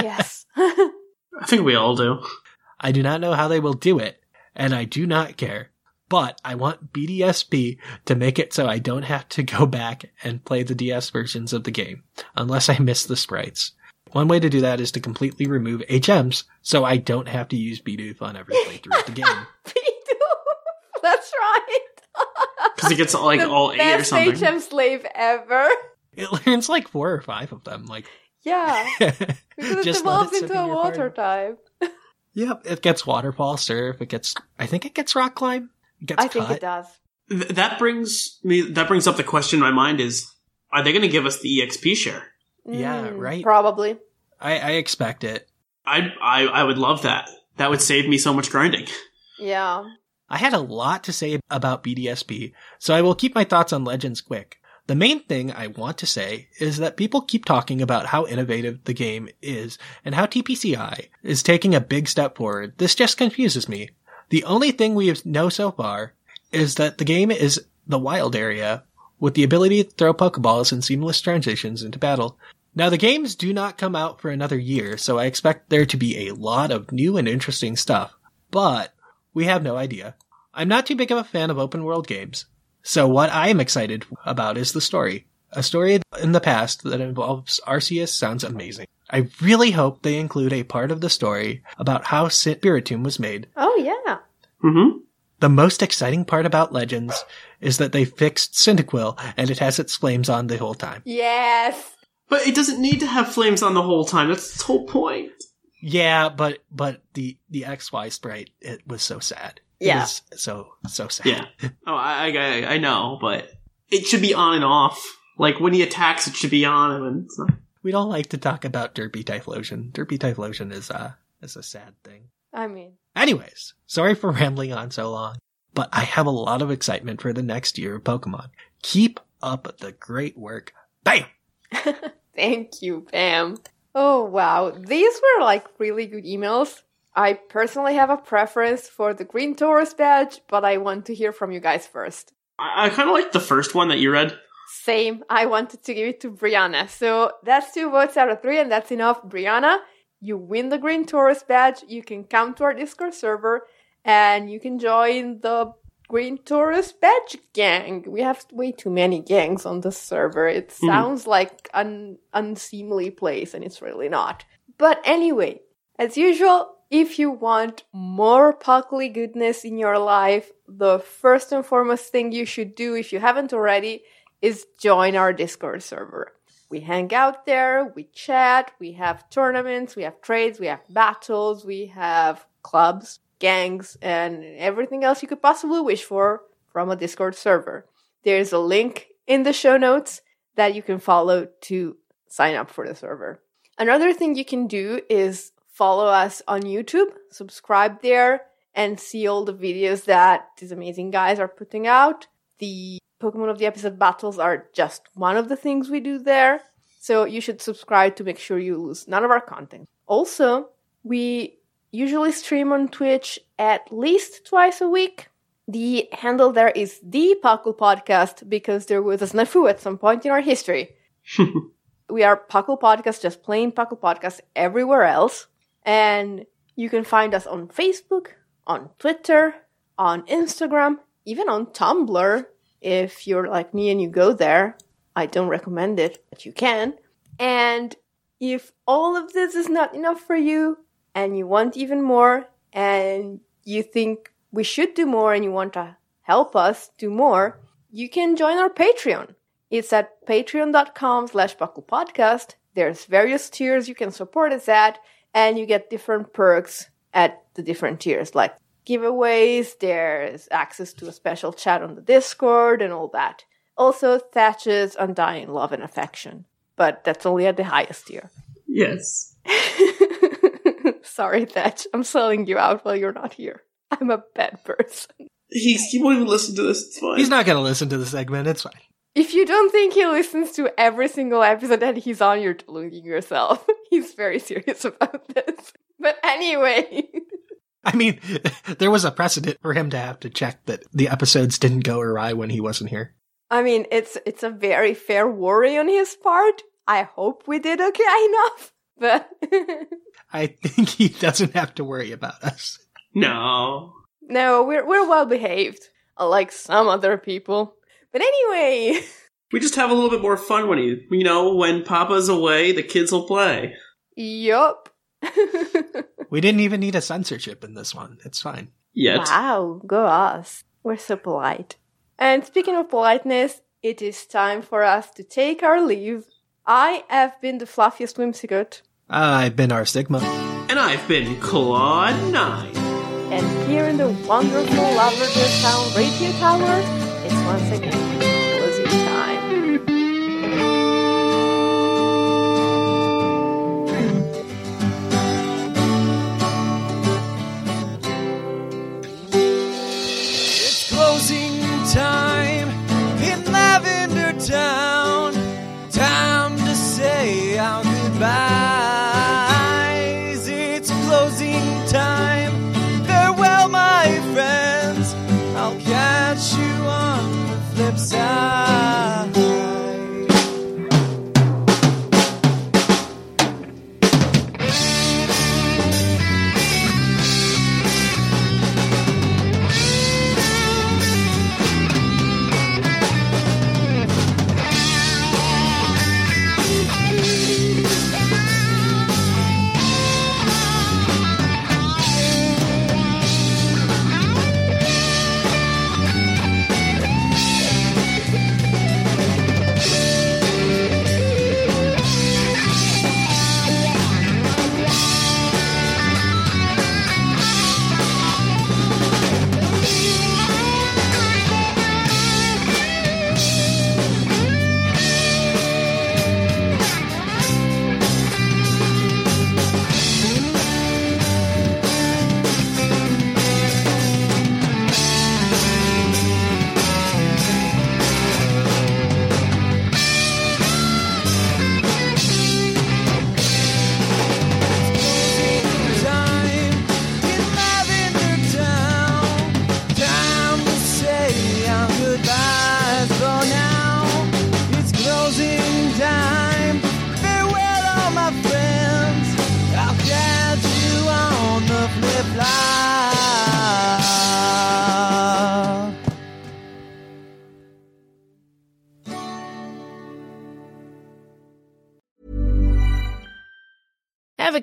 Yes. I think we all do. I do not know how they will do it, and I do not care. But I want BDSP to make it so I don't have to go back and play the DS versions of the game, unless I miss the sprites. One way to do that is to completely remove HMs, so I don't have to use Bidoof on every playthrough of the game. Bidoof. That's right. Because it gets like the all eight or something. best. HM slave ever. It learns like four or five of them. Like, Yeah. Because it Just let evolves it sit into a your water party. type. yep, it gets waterfall surf. It gets, I think it gets rock climb. It gets I think cut. it does. Th- that brings me. That brings up the question in my mind: Is are they going to give us the EXP share? Yeah, Mm, right. Probably. I, I expect it. I I I would love that. That would save me so much grinding. Yeah. I had a lot to say about BDSP, so I will keep my thoughts on Legends quick. The main thing I want to say is that people keep talking about how innovative the game is and how TPCI is taking a big step forward. This just confuses me. The only thing we know so far is that the game is the wild area with the ability to throw Pokeballs and seamless transitions into battle. Now the games do not come out for another year, so I expect there to be a lot of new and interesting stuff. But we have no idea. I'm not too big of a fan of open world games. So what I am excited about is the story. A story in the past that involves Arceus sounds amazing. I really hope they include a part of the story about how Spiritomb was made. Oh, yeah. Mm-hmm. The most exciting part about Legends is that they fixed Cyndaquil and it has its flames on the whole time. Yes. But it doesn't need to have flames on the whole time. That's its whole point. Yeah, but but the the XY sprite it was so sad. It Yeah. was so so sad. Yeah. Oh, I, I I know, but it should be on and off. Like when he attacks, it should be on, and when it's not. We don't like to talk about Derpy Typhlosion. Derpy Typhlosion is uh is a sad thing. I mean, Anyways, sorry for rambling on so long, but I have a lot of excitement for the next year of Pokemon. Keep up the great work. Bam! thank you, Pam. Oh, wow. These were like really good emails. I personally have a preference for the Green Taurus badge, but I want to hear from you guys first. I, I kind of like the first one that you read. Same. I wanted to give it to Brianna. So that's two votes out of three, and that's enough. Brianna, you win the Green Taurus badge. You can come to our Discord server and you can join the Green Taurus badge gang. We have way too many gangs on the server. It hmm. sounds like an unseemly place, and it's really not. But anyway, as usual, if you want more Puckly goodness in your life, the first and foremost thing you should do, if you haven't already, is join our Discord server. We hang out there, we chat, we have tournaments, we have trades, we have battles, we have clubs, gangs, and everything else you could possibly wish for from a Discord server. There's a link in the show notes that you can follow to sign up for the server. Another thing you can do is follow us on YouTube, subscribe there, and see all the videos that these amazing guys are putting out. The Pokemon of the episode battles are just one of the things we do there. So you should subscribe to make sure you lose none of our content. Also, we usually stream on Twitch at least twice a week. The handle there is the Puckle Podcast because there was a snafu at some point in our history. we are Puckle Podcast, just plain Puckle Podcast everywhere else. And you can find us on Facebook, on Twitter, on Instagram, even on Tumblr. If you're like me and you go there, I don't recommend it, but you can. And if all of this is not enough for you and you want even more and you think we should do more and you want to help us do more, you can join our Patreon. It's at patreon.com slash podcast. There's various tiers you can support us at, and you get different perks at the different tiers, like giveaways, there's access to a special chat on the Discord, and all that. Also, Thatch's Undying Love and Affection, but that's only at the highest tier. Yes. Sorry, Thatch, I'm selling you out while you're not here. I'm a bad person. He's, he won't even listen to this. It's fine. He's not going to listen to the segment. It's fine. If you don't think he listens to every single episode that he's on, you're deluding yourself. He's very serious about this. But anyway, I mean, there was a precedent for him to have to check that the episodes didn't go awry when he wasn't here. I mean, it's it's a very fair worry on his part. I hope we did okay enough, but I think he doesn't have to worry about us. no. no, we're we're well behaved, unlike some other people. But anyway, We just have a little bit more fun when he, you know, when Papa's away, the kids will play. yup. We didn't even need a censorship in this one. It's fine. Yet. Wow, go us. We're so polite. And speaking of politeness, it is time for us to take our leave. I have been the fluffiest whimsicott, I've been our Sigma. And I've been Claude 9. and here in the wonderful Lavender Town Radio Tower, it's once again